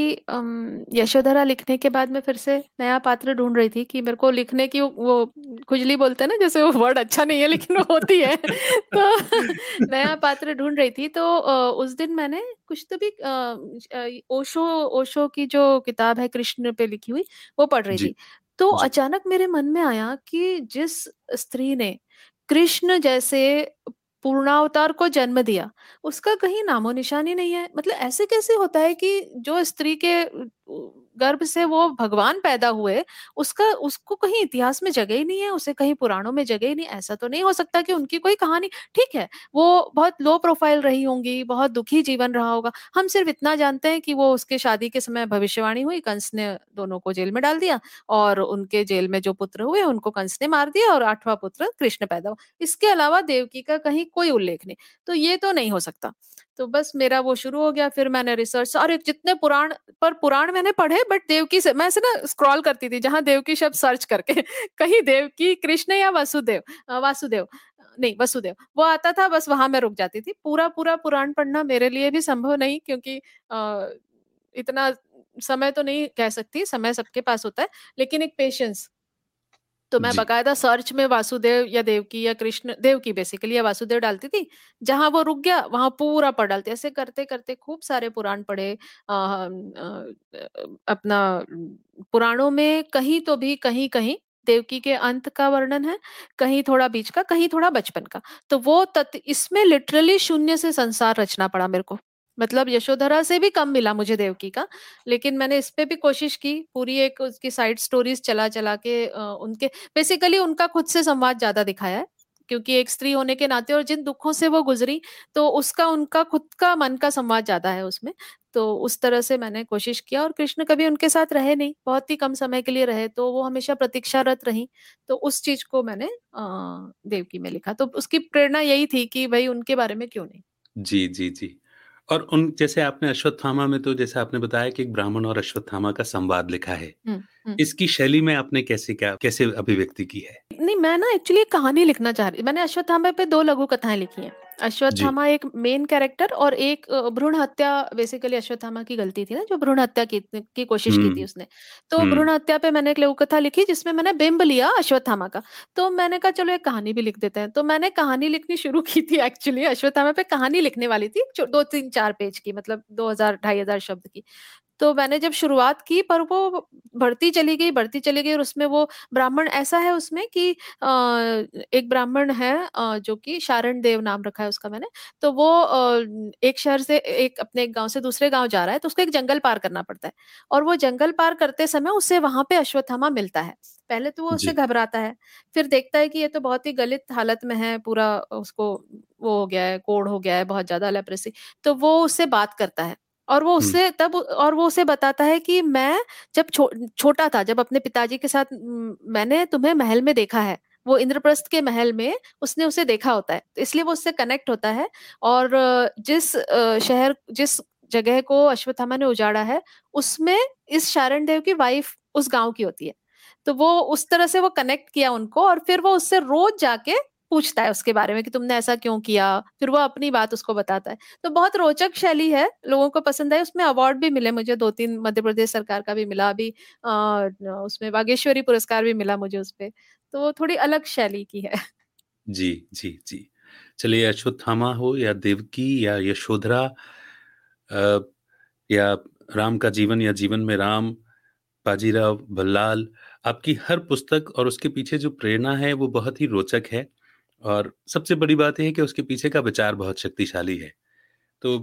यशोधरा लिखने के बाद मैं फिर से नया पात्र ढूंढ रही थी कि मेरे को लिखने की वो खुजली बोलते हैं ना जैसे वो वर्ड अच्छा नहीं है लेकिन वो होती है। तो नया पात्र ढूंढ रही थी। तो उस दिन मैंने कुछ तो भी ओशो ओशो की जो किताब है कृष्ण पे लिखी हुई वो पढ़ रही थी। तो अचानक मेरे मन में आया कि जिस स्त्री ने कृष्ण जैसे पूर्णावतार को जन्म दिया, उसका कहीं नामो निशानी नहीं है। मतलब ऐसे कैसे होता है कि जो स्त्री के गर्भ से वो भगवान पैदा हुए, उसका, उसको कहीं इतिहास में जगह ही नहीं है, उसे कहीं पुराणों में जगह ही नहीं, ऐसा तो नहीं हो सकता कि उनकी कोई कहानी, ठीक है, वो बहुत लो प्रोफ़ाइल रही होंगी, बहुत दुखी जीवन रहा होगा, हम सिर्फ़ इतना जानते हैं कि वो उसके शादी के समय भविष्यवाणी हुई, कंस ने दोनों को जेल में डाल दिया, और उनके जेल में जो पुत्र हुए, उनको कंस ने मार दिया, और आठवां पुत्र कृष्ण पैदा हुआ, इसके अलावा देवकी का कहीं कोई उल्लेख नहीं तो ये तो नहीं हो सकता। तो बस मेरा वो शुरू हो गया फिर मैंने रिसर्च सारे जितने पुराण पर पुराण मैंने पढ़े बट देवकी से मैं ऐसे ना स्क्रॉल करती थी जहाँ देवकी शब्द सर्च करके कहीं देवकी कृष्ण या वासुदेव वासुदेव नहीं वसुदेव वो आता था बस वहाँ मैं रुक जाती थी। पूरा पूरा पुराण पढ़ना मेरे लिए भी संभव नहीं क्योंकि आ, इतना समय तो नहीं कह सकती समय सबके पास होता है लेकिन एक पेशेंस तो मैं बकायदा सर्च में वासुदेव या देवकी या कृष्ण देवकी बेसिकली या वासुदेव डालती थी जहाँ वो रुक गया वहाँ पूरा पढ़ डालती। ऐसे करते करते खूब सारे पुराण पढ़े आ, आ, अपना पुराणों में कहीं तो भी कहीं कहीं देवकी के अंत का वर्णन है कहीं थोड़ा बीच का कहीं थोड़ा बचपन का। तो वो तत् इसमें लिटरली शून्य से संसार रचना पड़ा मेरे को। मतलब यशोधरा से भी कम मिला मुझे देवकी का, लेकिन मैंने इस पे भी कोशिश की, पूरी एक उसकी साइड स्टोरीज चला चला के उनके, बेसिकली उनका खुद से संवाद ज़्यादा दिखाया है, क्योंकि एक स्त्री होने के नाते और जिन दुखों से वो गुजरी तो उसका, उनका खुद का मन का संवाद ज़्यादा है उसमें तो उस तरह से मैंने कोशिश किया और कृष्ण कभी उनके साथ रहे नहीं, बहुत ही कम समय के लिए रहे तो वो हमेशा प्रतीक्षारत रही तो उस चीज़ को मैंने देवकी में लिखा तो उसकी प्रेरणा यही थी कि भाई उनके बारे में क्यों नहीं। जी जी जी। और उन जैसे आपने अश्वत्थामा में तो जैसे आपने बताया कि एक ब्राह्मण और अश्वत्थामा का संवाद लिखा है। हुँ, हुँ. इसकी शैली में आपने कैसे क्या कैसे अभिव्यक्ति की है? नहीं मैं ना एक्चुअली कहानी लिखना चाह रही मैंने अश्वत्थामा पे दो लघु कथाएँ लिखी हैं। अश्वत्थामा एक मेन कैरेक्टर और एक भ्रूण हत्या बेसिकली अश्वत्थामा की गलती थी ना जो भ्रूण हत्या की, की कोशिश की थी उसने। तो भ्रूण हत्या पे मैंने एक लघु कथा लिखी जिसमें मैंने बिंब लिया अश्वत्थामा का। तो मैंने कहा चलो एक कहानी भी लिख देते हैं। तो मैंने कहानी लिखनी शुरू की थी एक्चुअली अश्वत्थामा पे कहानी लिखने वाली थी दो तीन चार पेज की मतलब दो हज़ार ढाई हज़ार शब्द की। तो मैंने जब शुरुआत की पर वो बढ़ती चली गई बढ़ती चली गई और उसमें वो ब्राह्मण ऐसा है उसमें कि एक ब्राह्मण है जो कि शारण देव नाम रखा है उसका मैंने तो वो एक शहर से एक अपने एक गाँव से दूसरे गाँव जा रहा है तो उसको एक जंगल पार करना पड़ता है और वो जंगल पार करते समय उसे वहाँ पे अश्वत्थामा मिलता है। पहले तो वो उससे घबराता है फिर देखता है कि ये तो बहुत ही गलित हालत में है पूरा उसको वो हो गया है कोड हो गया है बहुत ज़्यादा लेप्रेसी तो वो उससे बात करता है। और वो उससे तब और वो उसे बताता है कि मैं जब छो, छोटा था जब अपने पिताजी के साथ मैंने तुम्हें महल में देखा है वो इंद्रप्रस्थ के महल में उसने उसे देखा होता है तो इसलिए वो उससे कनेक्ट होता है और जिस शहर जिस जगह को अश्वत्थामा ने उजाड़ा है उसमें इस शारण देव की वाइफ उस गाँव की होती है तो वो उस तरह से वो कनेक्ट किया उनको और फिर वो उससे रोज जाके पूछता है उसके बारे में कि तुमने ऐसा क्यों किया? फिर वो अपनी बात उसको बताता है। तो बहुत रोचक शैली है, लोगों को पसंद है उसमें अवार्ड भी मिले मुझे दो तीन मध्य प्रदेश सरकार का भी मिला, अभी उसमें बागेश्वरी पुरस्कार भी मिला मुझे उस पर तो वो थोड़ी अलग शैली की है। जी जी जी। चलिए, अश्वत्थामा हो या देवकी या यशोधरा या राम का जीवन या जीवन में राम, बाजीराव भल्लाल आपकी हर पुस्तक और उसके पीछे जो प्रेरणा है वो बहुत ही रोचक है। और सबसे बड़ी बात यह है कि उसके पीछे का विचार बहुत शक्तिशाली है। तो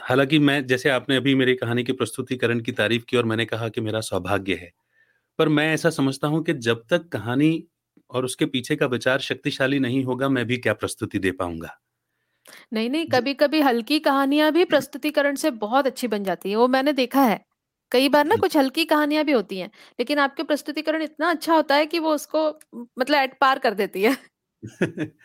हालाँकि मैं जैसे आपने अभी मेरी कहानी के प्रस्तुतिकरण की तारीफ़ की और मैंने कहा कि मेरा सौभाग्य है पर मैं ऐसा समझता हूँ कि जब तक कहानी और उसके पीछे का विचार शक्तिशाली नहीं होगा मैं भी क्या प्रस्तुति दे पाऊँगा? नहीं नहीं कभी कभी हल्की कहानियाँ भी प्रस्तुतिकरण से बहुत अच्छी बन जाती है वो मैंने देखा है। कई बार ना कुछ हल्की कहानियाँ भी होती हैं लेकिन आपके प्रस्तुतिकरण इतना अच्छा होता है कि वो उसको मतलब एट पार कर देती है।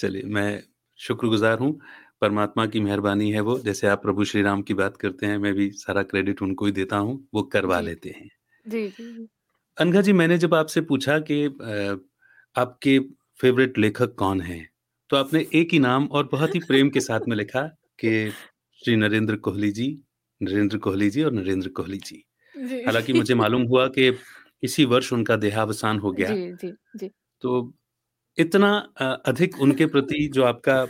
चलिए मैं शुक्रगुजार हूँ परमात्मा की मेहरबानी है वो। जैसे आप प्रभु श्री राम की बात करते हैं मैं भी सारा क्रेडिट उनको ही देता हूँ वो करवा लेते हैं। जी जी अनघा जी मैंने जब आपसे पूछा कि आपके फेवरेट लेखक कौन हैं तो आपने एक ही नाम और बहुत ही प्रेम के साथ में लिखा कि श्री नरेंद्र कोहली जी नरेंद्र कोहली जी और नरेंद्र कोहली जी। हालाँकि मुझे मालूम हुआ कि इसी वर्ष उनका देहावसान हो गया। जी जी जी। तो इतना अधिक उनके प्रति जो आपका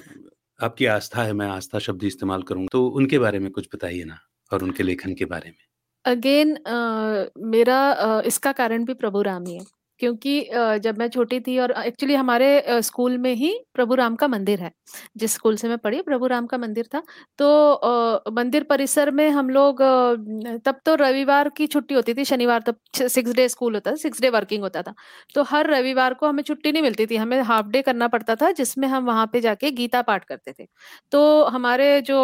आपकी आस्था है मैं आस्था शब्द इस्तेमाल करूँ तो उनके बारे में कुछ बताइए ना और उनके लेखन के बारे में। अगेन uh, मेरा uh, इसका कारण भी प्रभु राम ही है। क्योंकि जब मैं छोटी थी और एक्चुअली हमारे स्कूल में ही प्रभु राम का मंदिर है। जिस स्कूल से मैं पढ़ी, प्रभु राम का मंदिर था। तो मंदिर परिसर में हम लोग तब तो रविवार की छुट्टी होती थी, शनिवार तब सिक्स डे स्कूल होता था सिक्स डे वर्किंग होता था। तो हर रविवार को हमें छुट्टी नहीं मिलती थी, हमें हाफ़ डे करना पड़ता था, जिसमें हम वहाँ पे जाके गीता पाठ करते थे। तो हमारे जो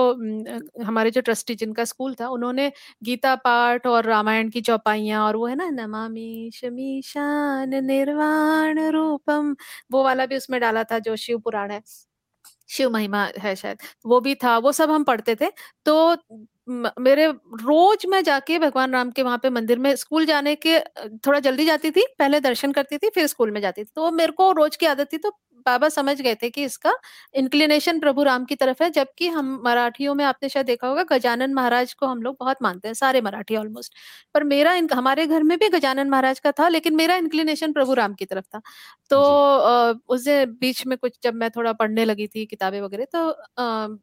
हमारे जो ट्रस्टी जिनका स्कूल था, उन्होंने गीता पाठ और रामायण की चौपाइयाँ और वो है ना, नमामि शमीशान ज्ञान निर्वाण रूपम। वो वाला भी उसमें डाला था जो शिव पुराण है। शिव महिमा है शायद। वो भी था, वो सब हम पढ़ते थे। तो मेरे रोज मैं जाके भगवान राम के वहाँ पे मंदिर में स्कूल जाने के थोड़ा जल्दी जाती थी, पहले दर्शन करती थी, फिर स्कूल में जाती थी। तो मेरे को रोज की आदत थी तो बाबा समझ गए थे कि इसका इंक्लिनेशन प्रभु राम की तरफ़ है जबकि हम मराठियों में आपने शायद देखा होगा गजानन महाराज को हम लोग बहुत मानते हैं सारे मराठी ऑलमोस्ट पर मेरा इन, हमारे घर में भी गजानन महाराज का था लेकिन मेरा इंक्लिनेशन प्रभु राम की तरफ़ था। तो उस बीच में कुछ जब मैं थोड़ा पढ़ने लगी थी किताबें वगैरह तो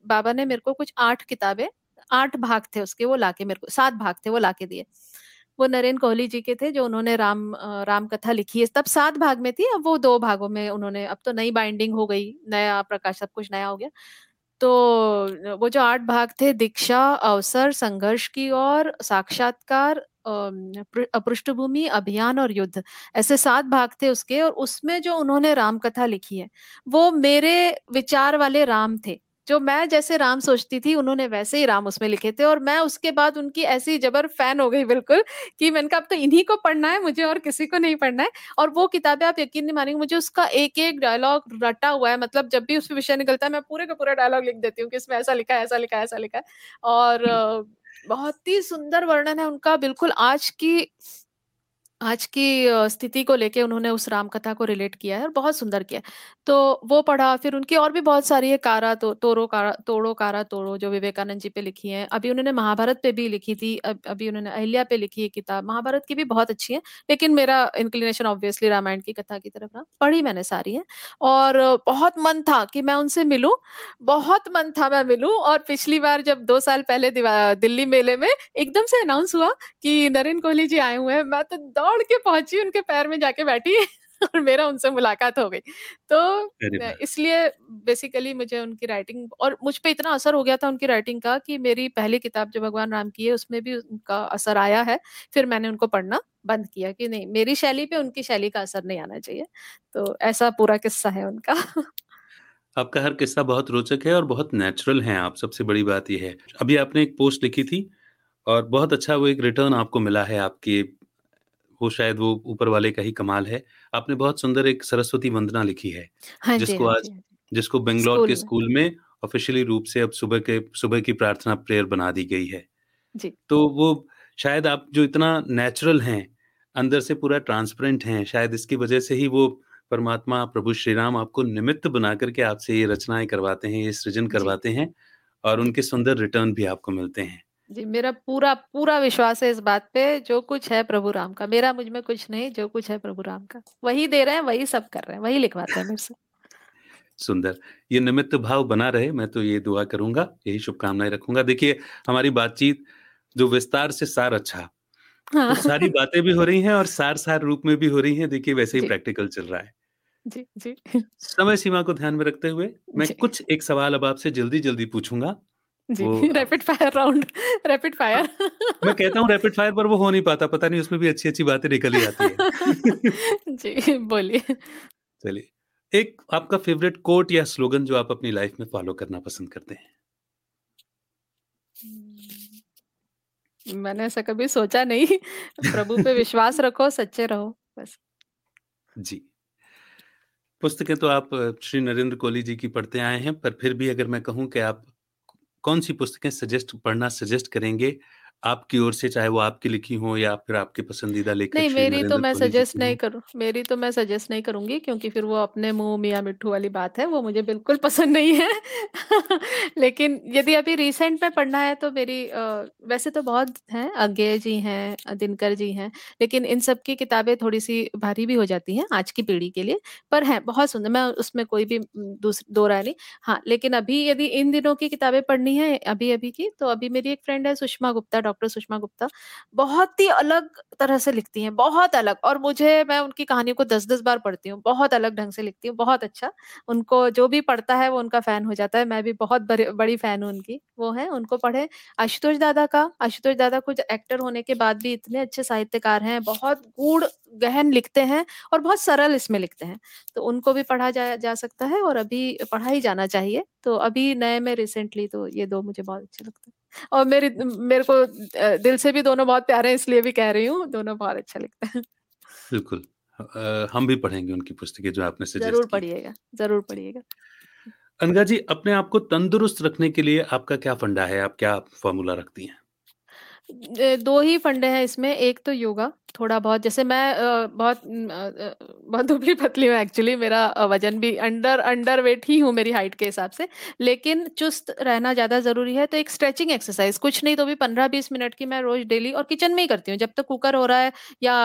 बाबा ने मेरे को कुछ आठ किताबें आठ भाग थे उसके वो लाके मेरे को सात भाग थे वो लाके दिए। वो नरेंद्र कोहली जी के थे, जो उन्होंने राम राम कथा लिखी है। तब सात भाग में थी, अब वो दो भागों में उन्होंने, अब तो नई बाइंडिंग हो गई, नया प्रकाश, सब कुछ नया हो गया। तो वो जो आठ भाग थे, दीक्षा, अवसर, संघर्ष की और साक्षात्कार पृष्ठभूमि, अभियान और युद्ध, ऐसे सात भाग थे उसके। और उसमें जो उन्होंने राम कथा लिखी है, वो मेरे विचार वाले राम थे। जो मैं जैसे राम सोचती थी उन्होंने वैसे ही राम उसमें लिखे थे और मैं उसके बाद उनकी ऐसी जबर फ़ैन हो गई बिल्कुल कि मैंने कहा अब तो इन्हीं को पढ़ना है मुझे और किसी को नहीं पढ़ना है। और वो किताबें आप यकीन नहीं मानेंगे मुझे उसका एक एक डायलॉग रटा हुआ है मतलब जब भी उसमें विषय निकलता है मैं पूरे का पूरा डायलॉग लिख देती हूँ कि इसमें ऐसा लिखा है ऐसा लिखा है ऐसा लिखा है। और बहुत ही सुंदर वर्णन है उनका बिल्कुल आज की आज की स्थिति को लेके उन्होंने उस राम कथा को रिलेट किया है और बहुत सुंदर किया तो वो पढ़ा, फिर उनकी और भी बहुत सारी है, कारा तो तोरो कारा, तोड़ो कारा तोड़ो, जो विवेकानंद जी पे लिखी है। अभी उन्होंने महाभारत पे भी लिखी थी अब अभी उन्होंने अहिल्या पे लिखी है किताब। महाभारत की भी बहुत अच्छी है, लेकिन मेरा इंक्लिनेशन ऑब्वियसली रामायण की कथा की तरफ़ रहा। पढ़ी मैंने सारी है और बहुत मन था कि मैं उनसे मिलूं, बहुत मन था मैं मिलूं और पिछली बार जब दो साल पहले दिल्ली मेले में एकदम से अनाउंस हुआ कि नरेंद्र कोहली जी आए हुए हैं, मैं तो दौड़ के पहुँची उनके पैर में जाके बैठी और मेरा उनसे मुलाकात हो गई। तो इसलिए बेसिकली मुझे उनकी राइटिंग और मुझ पे इतना असर हो गया था उनकी राइटिंग का कि मेरी पहली किताब जो भगवान राम की है उसमें भी उनका असर आया है फिर मैंने उनको पढ़ना बंद किया कि नहीं मेरी शैली पे उनकी शैली का असर नहीं आना चाहिए। तो ऐसा पूरा किस्सा है उनका। आपका हर किस्सा बहुत रोचक है और बहुत नेचुरल है आप सबसे बड़ी बात यह है। अभी आपने एक पोस्ट लिखी थी और बहुत अच्छा वो एक रिटर्न आपको मिला है आपके वो शायद वो ऊपर वाले का ही कमाल है। आपने बहुत सुंदर एक सरस्वती वंदना लिखी है हाँ जिसको हाँ आज हाँ जिसको बेंगलोर के स्कूल। में ऑफिशियली रूप से अब सुबह के सुबह की प्रार्थना प्रेयर बना दी गई है। जी। तो वो शायद आप जो इतना नेचुरल हैं अंदर से पूरा ट्रांसपेरेंट हैं शायद इसकी वजह से ही वो परमात्मा प्रभु श्री राम आपको निमित्त बना करके आपसे ये रचनाएँ करवाते हैं ये सृजन करवाते हैं और उनके सुंदर रिटर्न भी आपको मिलते हैं। जी मेरा पूरा पूरा विश्वास है इस बात पे जो कुछ है प्रभु राम का। मेरा मुझमें कुछ नहीं जो कुछ है प्रभु राम का। वही दे रहे हैं वही सब कर रहे हैं वही लिखवाते हैं मेरे से। सुंदर। ये निमित्त भाव बना रहे मैं तो ये दुआ करूँगा यही शुभकामनाएँ रखूँगा। देखिए हमारी बातचीत जो विस्तार से सार अच्छा हाँ। तो सारी बातें भी हो रही हैं और सार सार रूप में भी हो रही हैं। देखिए वैसे ही प्रैक्टिकल चल रहा है। जी जी। समय सीमा को ध्यान में रखते हुए मैं कुछ एक सवाल अब आपसे जल्दी जल्दी पूछूँगा। जी rapid fire round rapid fire मैं कहता हूँ रैपिड फायर पर वो हो नहीं पाता पता नहीं उसमें भी अच्छी अच्छी बातें निकल ही आती है। जी बोलिए। चलिए एक आपका फेवरेट कोट या स्लोगन जो आप अपनी लाइफ में फॉलो करना पसंद करते हैं? मैंने ऐसा कभी सोचा नहीं। प्रभु पे विश्वास रखो सच्चे रहो बस। जी। पुस्तकें तो आप श्री नरेंद्र कोहली जी की पढ़ते आए हैं पर फिर भी अगर मैं कहूँ कि आप कौन सी पुस्तकें सजेस्ट पढ़ना सजेस्ट करेंगे? आपकी ओर से चाहे वो आपकी लिखी हो या फिर आपके पसंदीदा लेखक नहीं मेरी तो मैं सजेस्ट नहीं करूँ मेरी तो मैं सजेस्ट नहीं करूँगी क्योंकि फिर वो अपने मुँह मियाँ मिट्टू वाली बात है वो मुझे बिल्कुल पसंद नहीं है। लेकिन यदि अभी रिसेंट में पढ़ना है तो मेरी आ, वैसे तो बहुत हैं अज्ञे जी हैं दिनकर जी हैं लेकिन इन सब की किताबें थोड़ी सी भारी भी हो जाती हैं आज की पीढ़ी के लिए पर हैं बहुत सुंदर मैं उसमें कोई भी दो राय नहीं। हाँ लेकिन अभी यदि इन दिनों की किताबें पढ़नी है अभी अभी की तो अभी मेरी एक फ्रेंड है सुषमा गुप्ता डॉक्टर सुषमा गुप्ता बहुत ही अलग तरह से लिखती हैं बहुत अलग। और मुझे मैं उनकी कहानियों को दस दस बार पढ़ती हूँ बहुत अलग ढंग से लिखती हूँ बहुत अच्छा। उनको जो भी पढ़ता है वो उनका फ़ैन हो जाता है मैं भी बहुत बड़ी फ़ैन हूँ उनकी वो है उनको पढ़े। आशुतोष दादा का आशुतोष दादा कुछ एक्टर होने के बाद भी इतने अच्छे साहित्यकार हैं बहुत गूढ़ गहन लिखते हैं और बहुत सरल इसमें लिखते हैं। तो उनको भी पढ़ा जा, जा सकता है और अभी पढ़ा ही जाना चाहिए। तो अभी नए में रिसेंटली तो ये दो मुझे बहुत अच्छे लगते हैं। और मेरी मेरे को दिल से भी दोनों बहुत प्यारे हैं इसलिए भी कह रही हूँ दोनों बहुत अच्छा लगता है। बिल्कुल। हम भी पढ़ेंगे उनकी पुस्तकें जो आपने सजेस्ट ज़रूर पढ़िएगा ज़रूर पढ़िएगा। अनगा जी अपने आप को तंदुरुस्त रखने के लिए आपका क्या फंडा है? आप क्या फॉर्मूला रखती हैं? दो ही फंडे हैं इसमें एक तो योगा थोड़ा बहुत, जैसे मैं बहुत बहुत दुबली पतली हूँ एक्चुअली मेरा वज़न भी अंडर अंडर वेट ही हूँ मेरी हाइट के हिसाब से। लेकिन चुस्त रहना ज़्यादा ज़रूरी है तो एक स्ट्रेचिंग एक्सरसाइज कुछ नहीं तो भी पंद्रह बीस मिनट की मैं रोज डेली और किचन में ही करती हूँ। जब तक कुकर हो रहा है या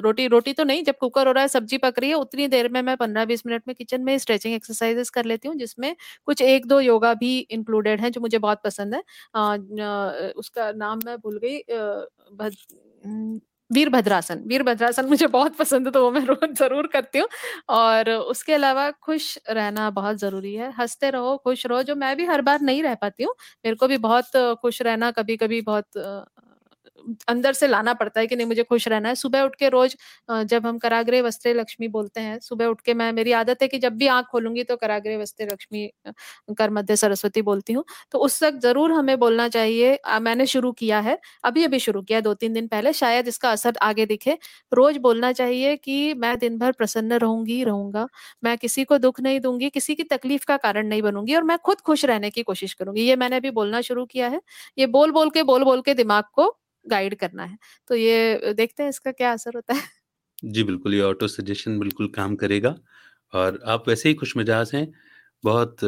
रोटी रोटी तो नहीं, जब कुकर हो रहा है, सब्ज़ी पक रही है, उतनी देर में मैं पंद्रह बीस मिनट में किचन में स्ट्रेचिंग एक्सरसाइजेस कर लेती हूँ, जिसमें कुछ एक दो योगा भी इंक्लूडेड है, जो मुझे बहुत पसंद है। उसका नाम मैं भूल गई वीरभद्रासन। वीरभद्रासन मुझे बहुत पसंद है तो वो मैं रोज ज़रूर करती हूँ। और उसके अलावा खुश रहना बहुत ज़रूरी है। हँसते रहो, खुश रहो, जो मैं भी हर बार नहीं रह पाती हूँ। मेरे को भी बहुत खुश रहना कभी कभी बहुत अंदर से लाना पड़ता है कि नहीं, मुझे खुश रहना है। सुबह उठ के रोज जब हम कराग्रे वस्त्रे लक्ष्मी बोलते हैं, सुबह उठ के मैं, मेरी आदत है कि जब भी आँख खोलूँगी तो कराग्रे वस्त्रे लक्ष्मी कर मध्य सरस्वती बोलती हूँ। तो उस वक्त ज़रूर हमें बोलना चाहिए मैंने शुरू किया है, अभी अभी शुरू किया दो तीन दिन पहले, शायद इसका असर आगे दिखे। रोज बोलना चाहिए कि मैं दिन भर प्रसन्न रहूँगी, रहूँगा। मैं किसी को दुख नहीं दूँगी, किसी की तकलीफ़ का कारण नहीं बनूँगी और मैं खुद खुश रहने की कोशिश करूँगी। ये मैंने अभी बोलना शुरू किया है। ये बोल बोल के बोल बोल के दिमाग को गाइड करना है। तो ये देखते हैं इसका क्या असर होता है। जी बिल्कुल ये ऑटो सजेशन बिल्कुल काम करेगा और आप वैसे ही खुश मिजाज हैं बहुत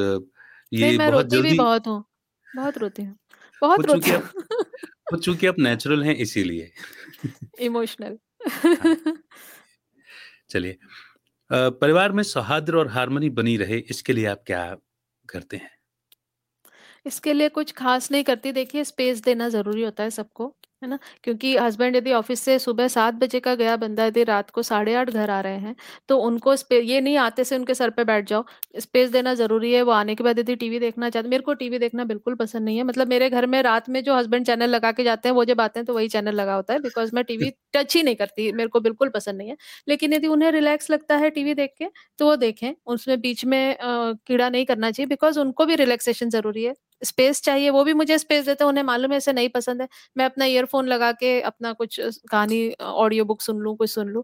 ये मैं बहुत रोती जल्दी भी बहुत हूँ बहुत रोती हूँ बहुत रोती हूँ। चूँकि आप नेचुरल हैं इसीलिए। इमोशनल। हाँ। चलिए परिवार में सौहार्द और हारमोनी बनी रहे इसके लिए आप क्या करते हैं? इसके लिए कुछ खास नहीं करती देखिए स्पेस देना ज़रूरी होता है सबको। है ना? क्योंकि हस्बैंड यदि ऑफ़िस से सुबह सात बजे का गया बंदा, यदि रात को साढ़े आठ घर आ रहे हैं तो उनको ये नहीं आते से उनके सर पे बैठ जाओ। स्पेस देना ज़रूरी है, वो आने के बाद यदि टीवी देखना चाहते, मेरे को टीवी देखना बिल्कुल पसंद नहीं है। मतलब मेरे घर में रात में जो हस्बैंड चैनल लगा के जाते हैं, वो जब आते हैं तो वही चैनल लगा होता है बिकॉज़ मैं टीवी टच ही नहीं करती, मेरे को बिल्कुल पसंद नहीं है। लेकिन यदि उन्हें रिलैक्स लगता है टीवी देख के तो वो देखें, उसमें बीच में कीड़ा नहीं करना चाहिए बिकॉज़ उनको भी रिलैक्सेशन ज़रूरी है। स्पेस चाहिए, वो भी मुझे स्पेस देते हैं, उन्हें मालूम है, ऐसे नहीं पसंद है। मैं अपना ईयरफोन लगा के अपना कुछ कहानी ऑडियो बुक सुन लूँ, कुछ सुन लूँ।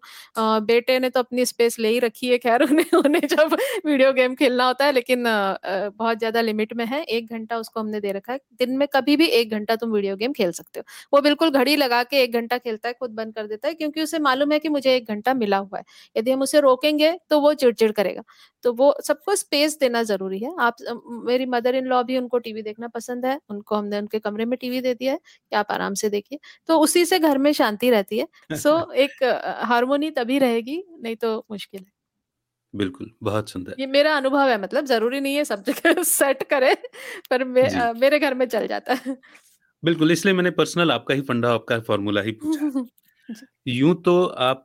बेटे ने तो अपनी स्पेस ले ही रखी है, खैर, उन्हें उन्हें जब वीडियो गेम खेलना होता है, लेकिन बहुत ज़्यादा लिमिट में है। एक घंटा उसको हमने दे रखा है। दिन में कभी भी एक घंटा तुम वीडियो गेम खेल सकते हो। वो बिल्कुल घड़ी लगा के एक घंटा खेलता है, खुद बंद कर देता है, क्योंकि उसे मालूम है कि मुझे एक घंटा मिला हुआ है। यदि हम उसे रोकेंगे तो वो चिड़चिड़ करेगा। तो वो सबको स्पेस देना ज़रूरी है। आप मेरी मदर इन लॉ भी उनको टीवी देखना पसंद है। उनको हमने उनके कमरे में टीवी दे दिया है कि आप आराम से देखिए। तो उसी से घर में शांति रहती है। सो so, एक हारमोनी तभी रहेगी नहीं तो मुश्किल है। बिल्कुल बहुत सुंदर। ये मेरा अनुभव है मतलब ज़रूरी नहीं है सब जगह सेट करे पर मे, आ, मेरे घर में चल जाता है। बिल्कुल इसलिए मैंने पर्सनल आपका ही फंडा आपका फॉर्मूला ही पूछा। यूँ तो आप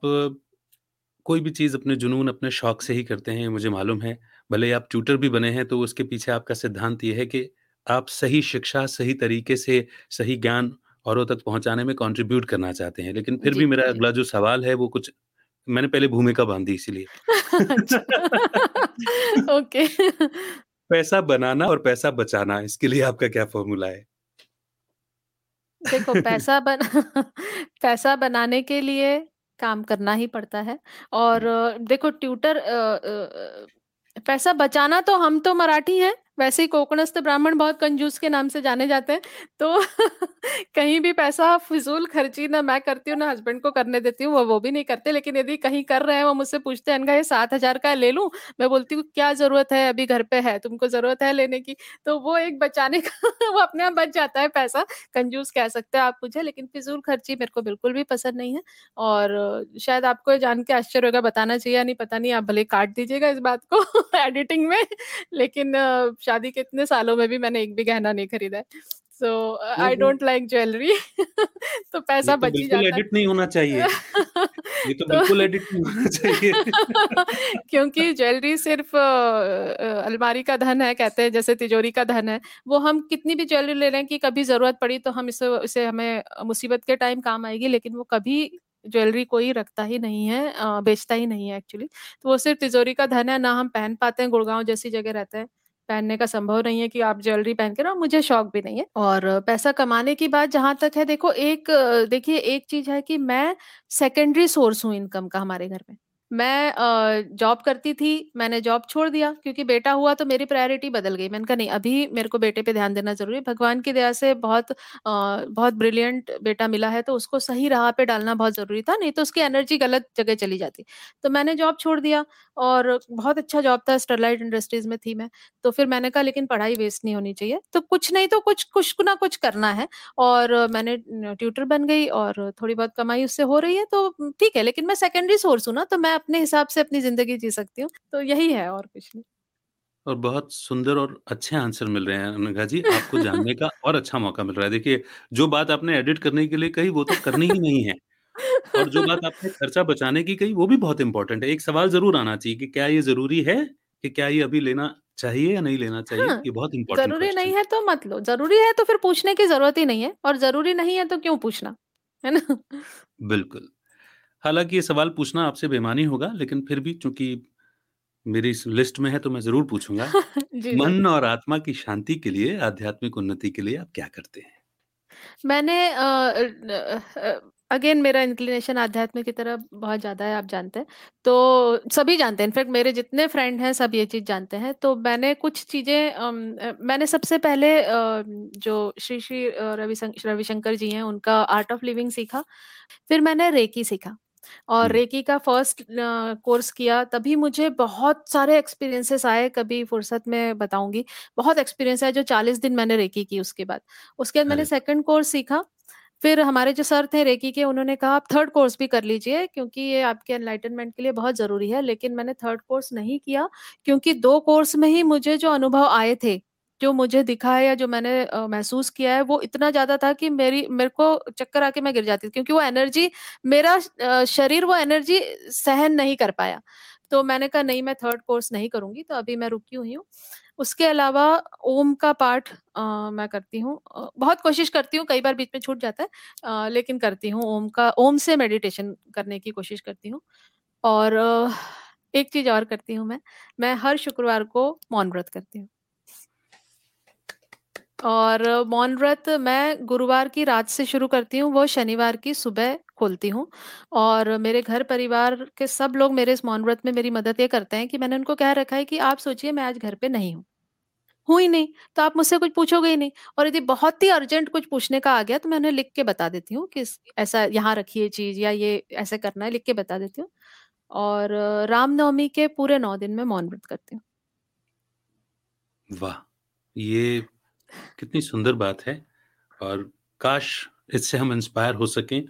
कोई भी चीज़ अपने जुनून, अपने शौक से ही करते हैं, मुझे मालूम है। भले आप ट्यूटर भी बने हैं, तो उसके पीछे आपका सिद्धांत ये है कि आप सही शिक्षा, सही तरीके से, सही ज्ञान औरों तक पहुँचाने में कंट्रीब्यूट करना चाहते हैं। लेकिन फिर भी मेरा अगला जो सवाल है, वो कुछ मैंने पहले भूमिका बांधी इसीलिए। अच्छा। ओके। पैसा बनाना और पैसा बचाना, इसके लिए आपका क्या फ़ॉर्मूला है? देखो पैसा बन पैसा बनाने के लिए काम करना ही पड़ता है और देखो ट्यूटर पैसा बचाना तो हम तो मराठी हैं वैसे ही कोकणस्थ ब्राह्मण बहुत कंजूस के नाम से जाने जाते हैं तो कहीं भी पैसा फिजूल खर्ची ना मैं करती हूँ, ना हस्बैंड को करने देती हूँ, वो वो भी नहीं करते, लेकिन यदि कहीं कर रहे हैं, वो मुझसे पूछते हैं ये सात हज़ार का ले लूँ? मैं बोलती हूँ, क्या ज़रूरत है? अभी घर पे है, तुमको ज़रूरत है लेने की? तो वो एक बचाने का वो अपने आप बच जाता है पैसा, कंजूस कह सकते हैं आप मुझे, लेकिन फिजूल खर्ची मेरे को बिल्कुल भी पसंद नहीं है, और शायद आपको ये जान के आश्चर्य होगा, बताना चाहिए नहीं, पता नहीं, आप भले काट दीजिएगा इस बात को एडिटिंग में, लेकिन शादी के इतने सालों में भी मैंने एक भी गहना नहीं खरीदा है। So I don't like jewellery तो पैसा तो बच ही जाता। एडिट नहीं होना चाहिए। ये तो, तो बिल्कुल एडिट नहीं होना चाहिए। क्योंकि ज्वेलरी सिर्फ़ अलमारी का धन है कहते हैं जैसे तिजोरी का धन है। वो हम कितनी भी ज्वेलरी ले रहे हैं कि कभी ज़रूरत पड़ी तो हम इसे इसे हमें मुसीबत के टाइम काम आएगी लेकिन वो कभी ज्वेलरी कोई रखता ही नहीं है बेचता ही नहीं है एक्चुअली तो वो सिर्फ़ तिजोरी का धन है ना हम पहन पाते हैं गुड़गांव जैसी जगह रहते हैं। पहनने का संभव नहीं है कि आप ज्वेलरी पहन के ना मुझे शौक भी नहीं है। और पैसा कमाने की बात जहाँ तक है, देखो एक, देखिए एक चीज़ है कि मैं सेकेंडरी सोर्स हूँ इनकम का हमारे घर में। मैं जॉब करती थी, मैंने जॉब छोड़ दिया, क्योंकि बेटा हुआ तो मेरी प्रायोरिटी बदल गई। मैंने कहा, नहीं, अभी मेरे को बेटे पे ध्यान देना ज़रूरी है। भगवान की दया से बहुत बहुत ब्रिलियंट बेटा मिला है तो उसको सही राह पे डालना बहुत ज़रूरी था, नहीं तो उसकी एनर्जी गलत जगह चली जाती। तो मैंने जॉब छोड़ दिया और बहुत अच्छा जॉब था स्टरलाइट इंडस्ट्रीज़ में थी मैं। तो फिर मैंने कहा, लेकिन पढ़ाई वेस्ट नहीं होनी चाहिए। तो कुछ नहीं तो कुछ कुछ ना कुछ करना है और मैंने ट्यूटर बन गई और थोड़ी बहुत कमाई उससे हो रही है तो ठीक है, लेकिन मैं सेकेंडरी सोर्स हूँ ना तो मैं अपने हिसाब से अपनी ज़िंदगी जी सकती हूँ तो यही है और कुछ नहीं। और बहुत सुंदर और अच्छे आंसर मिल रहे हैं अनघा जी आपको जानने का और अच्छा मौका मिल रहा है। देखिए जो बात आपने एडिट करने के लिए कही वो तो करनी ही नहीं है। और जो बात आपने खर्चा बचाने की कही वो भी बहुत इंपॉर्टेंट है। एक सवाल ज़रूर आना चाहिए कि क्या ये ज़रूरी है कि क्या ये अभी लेना चाहिए या नहीं लेना चाहिए? हाँ, ये बहुत इंपॉर्टेंट ज़रूरी नहीं है तो मत लो। ज़रूरी है तो फिर पूछने की ज़रूरत ही नहीं है और ज़रूरी नहीं है तो क्यों पूछना? है ना? बिल्कुल। हालाँकि ये सवाल पूछना आपसे बेमानी होगा लेकिन फिर भी चूँकि मेरी इस लिस्ट में है तो मैं ज़रूर पूछूँगा। मन और आत्मा की शांति के लिए आध्यात्मिक उन्नति के लिए आप क्या करते हैं? मैंने अगेन मेरा इंक्लिनेशन आध्यात्म की तरफ़ बहुत ज़्यादा है आप जानते हैं। तो सभी जानते हैं इनफैक्ट मेरे जितने फ्रेंड हैं सब ये चीज़ जानते हैं। तो मैंने कुछ चीज़ें मैंने सबसे पहले जो श्री श्री रवि रविशंकर जी हैं उनका आर्ट ऑफ़ लिविंग सीखा फिर मैंने रेकी सीखा। और रेकी का फ़र्स्ट कोर्स किया तभी मुझे बहुत सारे एक्सपीरियंसेस आए कभी फुर्सत में बताऊँगी। बहुत एक्सपीरियंस है जो चालीस दिन मैंने रेकी की उसके बाद। उसके बाद मैंने सेकंड कोर्स सीखा। फिर हमारे जो सर थे रेकी के उन्होंने कहा आप थर्ड कोर्स भी कर लीजिए क्योंकि ये आपके एनलाइटनमेंट के लिए बहुत ज़रूरी है। लेकिन मैंने थर्ड कोर्स नहीं किया क्योंकि दो कोर्स में ही मुझे जो अनुभव आए थे जो मुझे दिखा है या जो मैंने महसूस किया है वो इतना ज़्यादा था कि मेरी मेरे को चक्कर आके मैं गिर जाती थी क्योंकि वो एनर्जी मेरा शरीर वो एनर्जी सहन नहीं कर पाया। तो मैंने कहा नहीं मैं थर्ड कोर्स नहीं करूँगी तो अभी मैं रुकी हुई हूँ। उसके अलावा ओम का पाठ मैं करती हूँ। बहुत कोशिश करती हूँ कई बार बीच में छूट जाता है आ, लेकिन करती हूँ ओम का ओम से मेडिटेशन करने की कोशिश करती हूँ। और एक चीज़ और करती हूँ मैं मैं हर शुक्रवार को मौन व्रत करती हूँ। और मौन व्रत मैं गुरुवार की रात से शुरू करती हूँ, वो शनिवार की सुबह खोलती हूँ। और मेरे घर परिवार के सब लोग मेरे इस मौन व्रत में मेरी मदद ये करते हैं कि मैंने उनको कह रखा है कि आप सोचिए मैं आज घर पे नहीं हूँ। हूँ ही नहीं तो आप मुझसे कुछ पूछोगे ही नहीं। और यदि बहुत ही अर्जेंट कुछ पूछने का आ गया तो मैं उन्हें लिख के बता देती हूँ कि ऐसा यहाँ रखिए चीज़ या ये ऐसे करना है, लिख के बता देती हूँ। और रामनवमी के पूरे नौ दिन में मौन व्रत करती हूँ। वाह, ये कितनी सुंदर बात है। और काश इससे हम इंस्पायर हो सकें।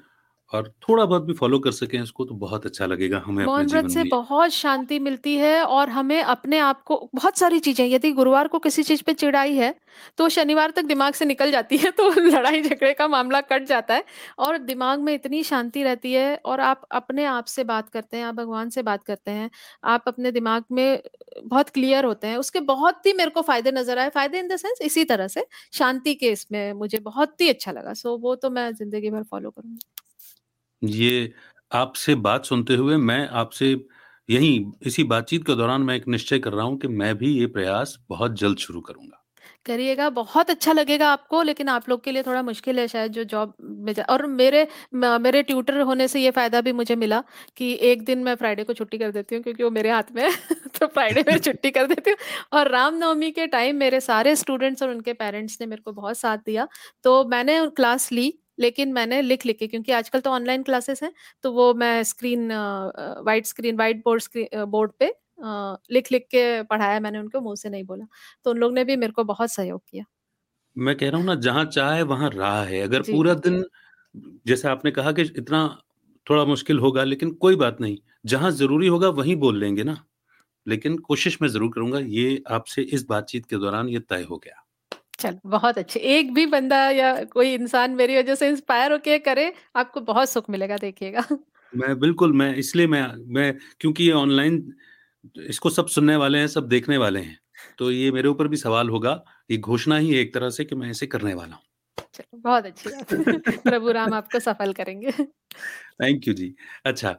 और थोड़ा बहुत भी फॉलो कर सकें इसको तो बहुत अच्छा लगेगा हमें मौन व्रत से बहुत शांति मिलती है और हमें अपने आप को बहुत सारी चीज़ें यदि गुरुवार को किसी चीज़ पे चिड़ाई है तो शनिवार तक दिमाग से निकल जाती है तो लड़ाई झगड़े का मामला कट जाता है और दिमाग में इतनी शांति रहती है और आप अपने आप से बात करते हैं आप भगवान से बात करते हैं आप अपने दिमाग में बहुत क्लियर होते हैं उसके बहुत ही मेरे को फ़ायदे नज़र आए। फ़ायदे इन द सेंस इसी तरह से शांति के इसमें मुझे बहुत ही अच्छा लगा। सो वो तो मैं ज़िंदगी भर फॉलो करूँगी। ये आपसे बात सुनते हुए मैं आपसे यही इसी बातचीत के दौरान मैं एक निश्चय कर रहा हूँ कि मैं भी ये प्रयास बहुत जल्द शुरू करूँगा। करिएगा, बहुत अच्छा लगेगा आपको, लेकिन आप लोग के लिए थोड़ा मुश्किल है शायद जो जॉब में जा और मेरे मेरे ट्यूटर होने से ये फ़ायदा भी मुझे मिला कि एक दिन मैं फ्राइडे को छुट्टी कर देती हूँ क्योंकि वो मेरे हाथ में है तो फ्राइडे में छुट्टी कर देती हूँ। और रामनवमी के टाइम मेरे सारे स्टूडेंट्स और उनके पेरेंट्स ने मेरे को बहुत साथ दिया तो मैंने क्लास ली लेकिन मैंने लिख लिख के क्योंकि आजकल तो ऑनलाइन क्लासेस हैं तो वो मैं screen white screen white board board पे लिख लिख के पढ़ाया मैंने उनको मुँह से नहीं बोला। तो उन लोग ने भी मेरे को बहुत सहयोग किया। मैं कह रहा हूँ ना जहाँ चाहे वहाँ राह है। अगर पूरा दिन जैसे आपने कहा कि इतना थोड़ा मुश्किल होगा लेकिन कोई बात नहीं जहाँ ज़रूरी होगा वहीं बोल लेंगे ना। लेकिन कोशिश मैं ज़रूर करूँगा ये आपसे इस बातचीत के दौरान ये तय हो गया। चलो बहुत अच्छे। एक भी बंदा या कोई इंसान मेरी वजह से इंस्पायर होके करे आपको बहुत सुख मिलेगा देखिएगा। मैं बिल्कुल मैं इसलिए मैं मैं क्योंकि ये ऑनलाइन इसको सब सुनने वाले हैं सब देखने वाले हैं। तो ये मेरे ऊपर भी सवाल होगा। ये घोषणा ही एक तरह से कि मैं ऐसे करने वाला हूँ। चलो बहुत अच्छी बात। प्रभु राम आपको सफल करेंगे। Thank you ji. अच्छा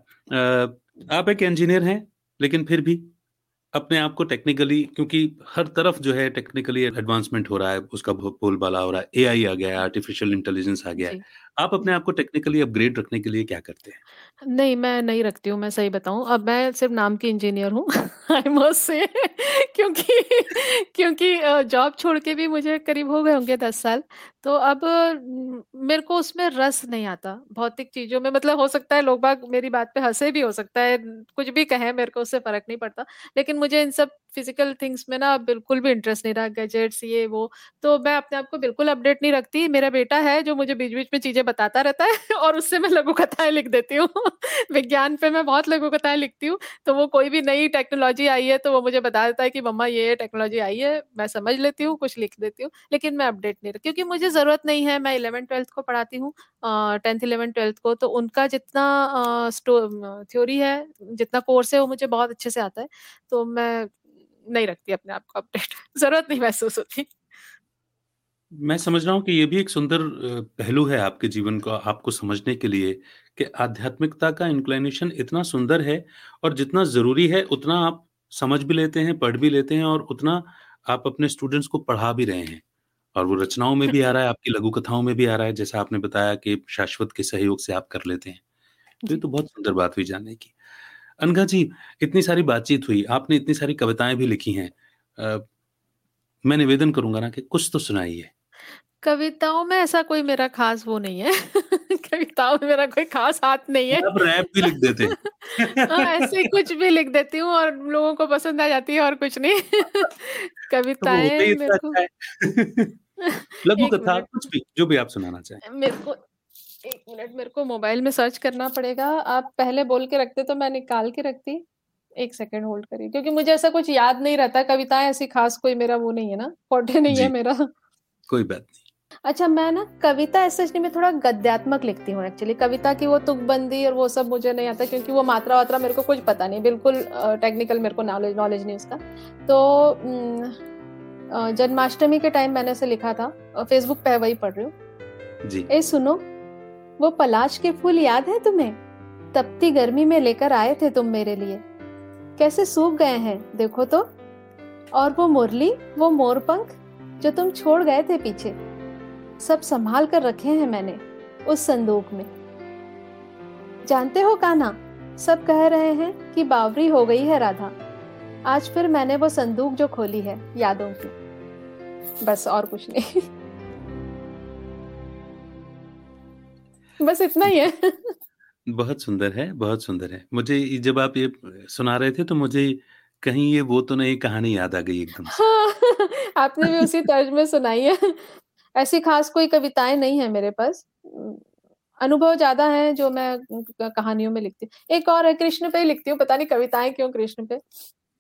आप एक इंजीनियर हैं लेकिन फिर भी? अपने आप को टेक्निकली क्योंकि हर तरफ़ जो है टेक्निकली एडवांसमेंट हो रहा है उसका बोलबाला हो रहा है एआई आ गया है आर्टिफिशियल इंटेलिजेंस आ गया है आप अपने आप को टेक्निकली अपग्रेड रखने के लिए क्या करते हैं? नहीं, मैं नहीं रखती हूँ, मैं सही बताऊँ। अब मैं सिर्फ़ नाम की इंजीनियर हूँ, आई मस्ट से क्योंकि क्योंकि जॉब छोड़ के भी मुझे करीब हो गए होंगे 10 साल। तो अब मेरे को उसमें रस नहीं आता, भौतिक चीज़ों में मतलब हो सकता है लोग बाग मेरी बात पे हँसे भी हो सकता है, कुछ भी कहें मेरे को उससे फ़र्क नहीं पड़ता। लेकिन मुझे इन सब फ़िज़िकल थिंग्स में ना बिल्कुल भी इंटरेस्ट नहीं रहा, गैजेट्स ये वो। तो मैं अपने आप को बिल्कुल अपडेट नहीं रखती। मेरा बेटा है जो मुझे बीच-बीच में चीज़ें बताता रहता है और उससे मैं लघु कथाएँ लिख देती हूँ। विज्ञान पे मैं बहुत लघु कथाएँ लिखती हूँ, तो वो कोई भी नई टेक्नोलॉजी आई है तो वो मुझे बता देता है कि मम्मा ये, टेक्नोलॉजी आई है, मैं समझ लेती हूँ, कुछ लिख देती हूँ, लेकिन मैं अपडेट नहीं क्योंकि मुझे ज़रूरत नहीं है, मैं 11th-12th को पढ़ाती हूँ अ, 10th 11th-12th को तो उनका जितना थ्योरी है, जितना कोर्स है वो मुझे बहुत अच्छे से आता है, तो मैं नहीं रखती अपने आप को अपडेट ज़रूरत नहीं महसूस होती। मैं समझ रहा हूँ कि ये भी एक सुंदर पहलू है आपके जीवन को आपको समझने के लिए कि आध्यात्मिकता का इंक्लिनेशन इतना सुंदर है और जितना ज़रूरी है उतना आप समझ भी लेते हैं, पढ़ भी लेते हैं और उतना आप अपने स्टूडेंट्स को पढ़ा भी रहे हैं। और वो रचनाओं में भी आ रहा है, आपकी लघु कथाओं में भी आ रहा है, जैसा आपने बताया कि शाश्वत के सहयोग से आप कर लेते हैं। तो ये तो बहुत सुंदर बात हुई जानने की। अनघा जी, इतनी सारी बातचीत हुई, आपने इतनी सारी कविताएँ भी लिखी हैं। अ, मैं निवेदन करूँगा ना कि कुछ तो सुनाइए। कविताओं में ऐसा कोई मेरा ख़ास वो नहीं है। कविताओं में मेरा कोई ख़ास हाथ नहीं है। आप रैप भी लिख देते हैं। ऐसे कुछ भी लिख देती हूँ और लोगों को पसंद आ जाती है और कुछ नहीं। कविताएँ ही मेरे को अच्छा लघु कथा, कुछ भी, जो भी आप सुनाना चाहें। मेरे को 1 मिनट मेरे को मोबाइल में सर्च करना पड़ेगा। आप पहले बोल के रखते तो मैं निकाल के रखती। एक सेकंड होल्ड करिए क्योंकि मुझे ऐसा कुछ याद नहीं रहता, कविताएँ ऐसी ख़ास कोई मेरा वो नहीं है ना, फॉर्टे नहीं है मेरा। कोई बात नहीं। अच्छा मैं ना कविता नहीं मैं थोड़ा गद्यात्मक लिखती हूँ एक्चुअली कविता की वो तुकबंदी और वो सब मुझे नहीं आता क्योंकि वो मात्रा वात्रा मेरे को कुछ पता नहीं। बिल्कुल टेक्निकल मेरे को नॉलेज नॉलेज नहीं उसका। तो जन्माष्टमी के टाइम मैंने इसे लिखा था। फेसबुक पे वही पढ़ रही हूँ। जी। ए सुनो वो पलाश के फूल याद है तुम्हें? तपती गर्मी में लेकर आए थे तुम मेरे लिए। कैसे सूख गए हैं देखो तो। और वो मुरली वो मोरपंख जो तुम छोड़ गए थे पीछे। सब संभाल कर रखे हैं मैंने उस संदूक में। जानते हो कान्हा सब कह रहे हैं कि बावरी हो गई है राधा। आज फिर मैंने वो संदूक जो खोली है यादों की। बस और कुछ नहीं। बस इतना ही है। बहुत सुंदर है, बहुत सुंदर है। मुझे जब आप ये सुना रहे थे तो मुझे कहीं ये वो तो नहीं कहानी याद आ गई एकदम हाँ, आपने भी उसी तर्ज में सुनाई है। ऐसी खास कोई कविताएँ नहीं है मेरे पास। अनुभव ज़्यादा है जो मैं कहानियों में लिखती हूँ। एक और है कृष्ण पे ही लिखती हूँ, पता नहीं कविताएँ क्यों कृष्ण पे।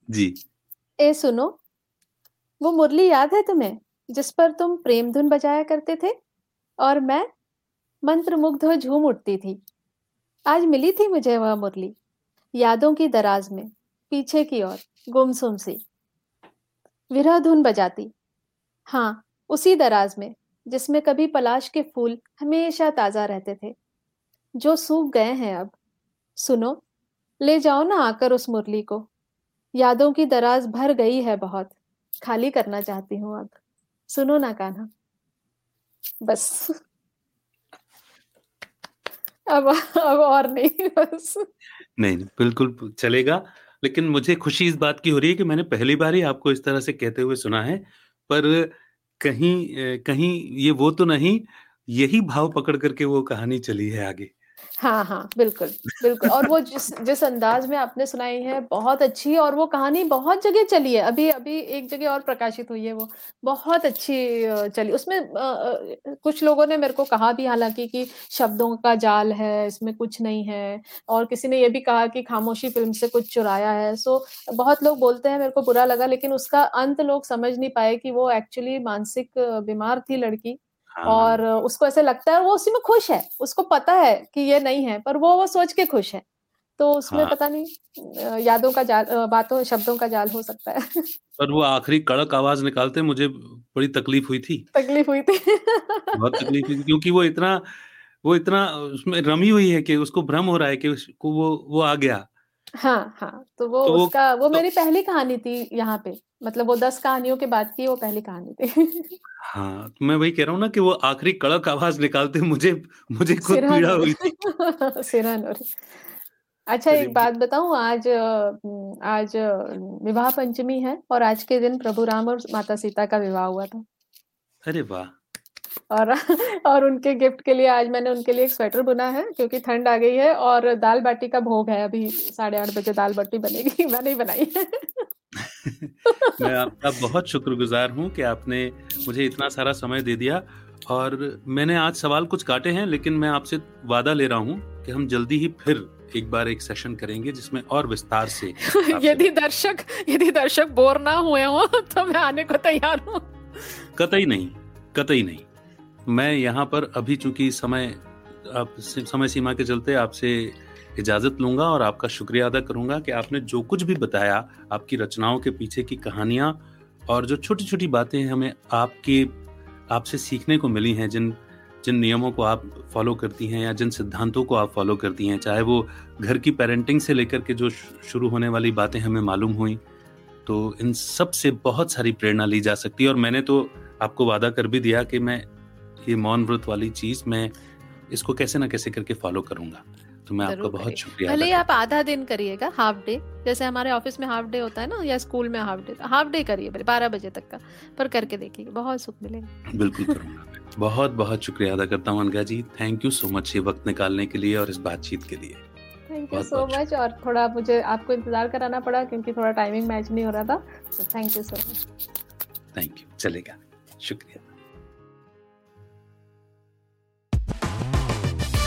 जी। ए सुनो, वो मुरली याद है तुम्हें, जिस पर तुम प्रेम धुन बजाया करते थे? और मैं मंत्रमुग्ध हो झूम उठती थी। आज मिली थी मुझे वह मुरली, यादों की दराज में, पीछे की ओर, गुमसुम सी। विरह धुन बजाती। हाँ, उसी दराज में, जिसमें कभी पलाश के फूल हमेशा ताज़ा रहते थे, जो सूख गए हैं अब। सुनो, ले जाओ ना आकर उस मुरली को। यादों की दराज भर गई है बहुत, खाली करना चाहती हूँ अब। सुनो ना कान्हा। बस। अब अब और नहीं बस। नहीं, बिल्कुल चलेगा। लेकिन मुझे खुशी इस बात की हो रही है कि मैंने पहली बार ही आपको इस तरह से कहते हुए सुना है। पर कहीं कहीं ये वो तो नहीं, यही भाव पकड़ करके वो कहानी चली है आगे। हाँ, हाँ, बिल्कुल, बिल्कुल और वो जिस जिस अंदाज़ में आपने सुनाई है, बहुत अच्छी और वो कहानी बहुत जगह चली है। अभी अभी एक जगह और प्रकाशित हुई है वो, बहुत अच्छी चली। उसमें अ, कुछ लोगों ने मेरे को कहा भी हालाँकि कि शब्दों का जाल है, इसमें कुछ नहीं है और किसी ने ये भी कहा कि खामोशी फ़िल्म से कुछ चुराया है। सो बहुत लोग बोलते हैं, मेरे को बुरा लगा लेकिन उसका अंत लोग समझ नहीं पाए कि वो एक्चुअली मानसिक बीमार थी लड़की और हाँ। उसको ऐसा लगता है वो उसी में खुश है। उसको पता है कि ये नहीं है, पर वो वो सोच के खुश है। तो उसमें हाँ। पता नहीं यादों का जाल बातों शब्दों का जाल हो सकता है। पर वो आखिरी कड़क आवाज़ निकालते मुझे बड़ी तकलीफ़ हुई थी। तकलीफ़ हुई थी। बहुत तकलीफ़ हुई क्योंकि वो इतना वो इतना उसमें रमी हुई है कि उसको भ्रम हो रहा है कि उसको वो वो आ गया। हाँ हाँ तो वो तो उसका वो तो, मेरी पहली कहानी थी यहाँ पे मतलब वो दस कहानियों के बाद की वो पहली कहानी थी। हाँ तो मैं वही कह रहा हूँ ना कि वो आखिरी कड़क आवाज़ निकालते मुझे मुझे खुद पीड़ा हुई थी। सिरहन और अच्छा एक बात बताऊँ आज आज विवाह पंचमी है और आज के दिन प्रभु राम और माता सीता का विवाह हुआ था। अरे वाह! और और उनके गिफ्ट के लिए आज मैंने उनके लिए एक स्वेटर बुना है क्योंकि ठंड आ गई है और दाल बाटी का भोग है अभी साढ़े आठ बजे दाल बाटी बनेगी मैंने ही बनाई है। मैं आपका बहुत शुक्रगुजार हूँ कि आपने मुझे इतना सारा समय दे दिया और मैंने आज सवाल कुछ काटे हैं लेकिन मैं आपसे वादा ले रहा हूँ कि हम जल्दी ही फिर एक बार एक सेशन करेंगे जिसमें और विस्तार से यदि दर्शक यदि दर्शक बोर ना हुए हो तो मैं आने को तैयार हूँ। कतई नहीं कतई नहीं। मैं यहाँ पर अभी चूँकि समय, आप समय सीमा के चलते आपसे इजाज़त लूँगा और आपका शुक्रिया अदा करूँगा कि आपने जो कुछ भी बताया, आपकी रचनाओं के पीछे की कहानियाँ और जो छोटी छोटी बातें हमें आपके, आपसे सीखने को मिली हैं, जिन जिन नियमों को आप फॉलो करती हैं या जिन सिद्धांतों को आप फॉलो करती हैं, चाहे वो घर की पेरेंटिंग से लेकर के जो शुरू होने वाली बातें हमें मालूम हुई तो इन सबसे बहुत सारी प्रेरणा ली जा सकती है और मैंने तो आपको वादा कर भी दिया कि मैं ये मौन व्रत वाली चीज़ मैं इसको कैसे ना कैसे करके फॉलो करूँगा। तो मैं आपका बहुत शुक्रिया भले आप आधा दिन करिएगा हाफ़ डे जैसे हमारे ऑफ़िस में हाफ़ डे होता है ना या स्कूल में हाफ़ डे हाफ़ डे करिए बारह बजे तक का पर करके देखिए बहुत सुख मिलेगा। बिल्कुल करूँगा बहुत बहुत शुक्रिया अदा करता हूँ Anaga ji. Thank you so much ये वक्त निकालने के लिए और इस बातचीत के लिए। थैंक यू सो मच और थोड़ा मुझे आपको इंतज़ार कराना पड़ा क्योंकि थोड़ा टाइमिंग मैच नहीं हो रहा था। तो thank you so much thank you चलेगा। शुक्रिया।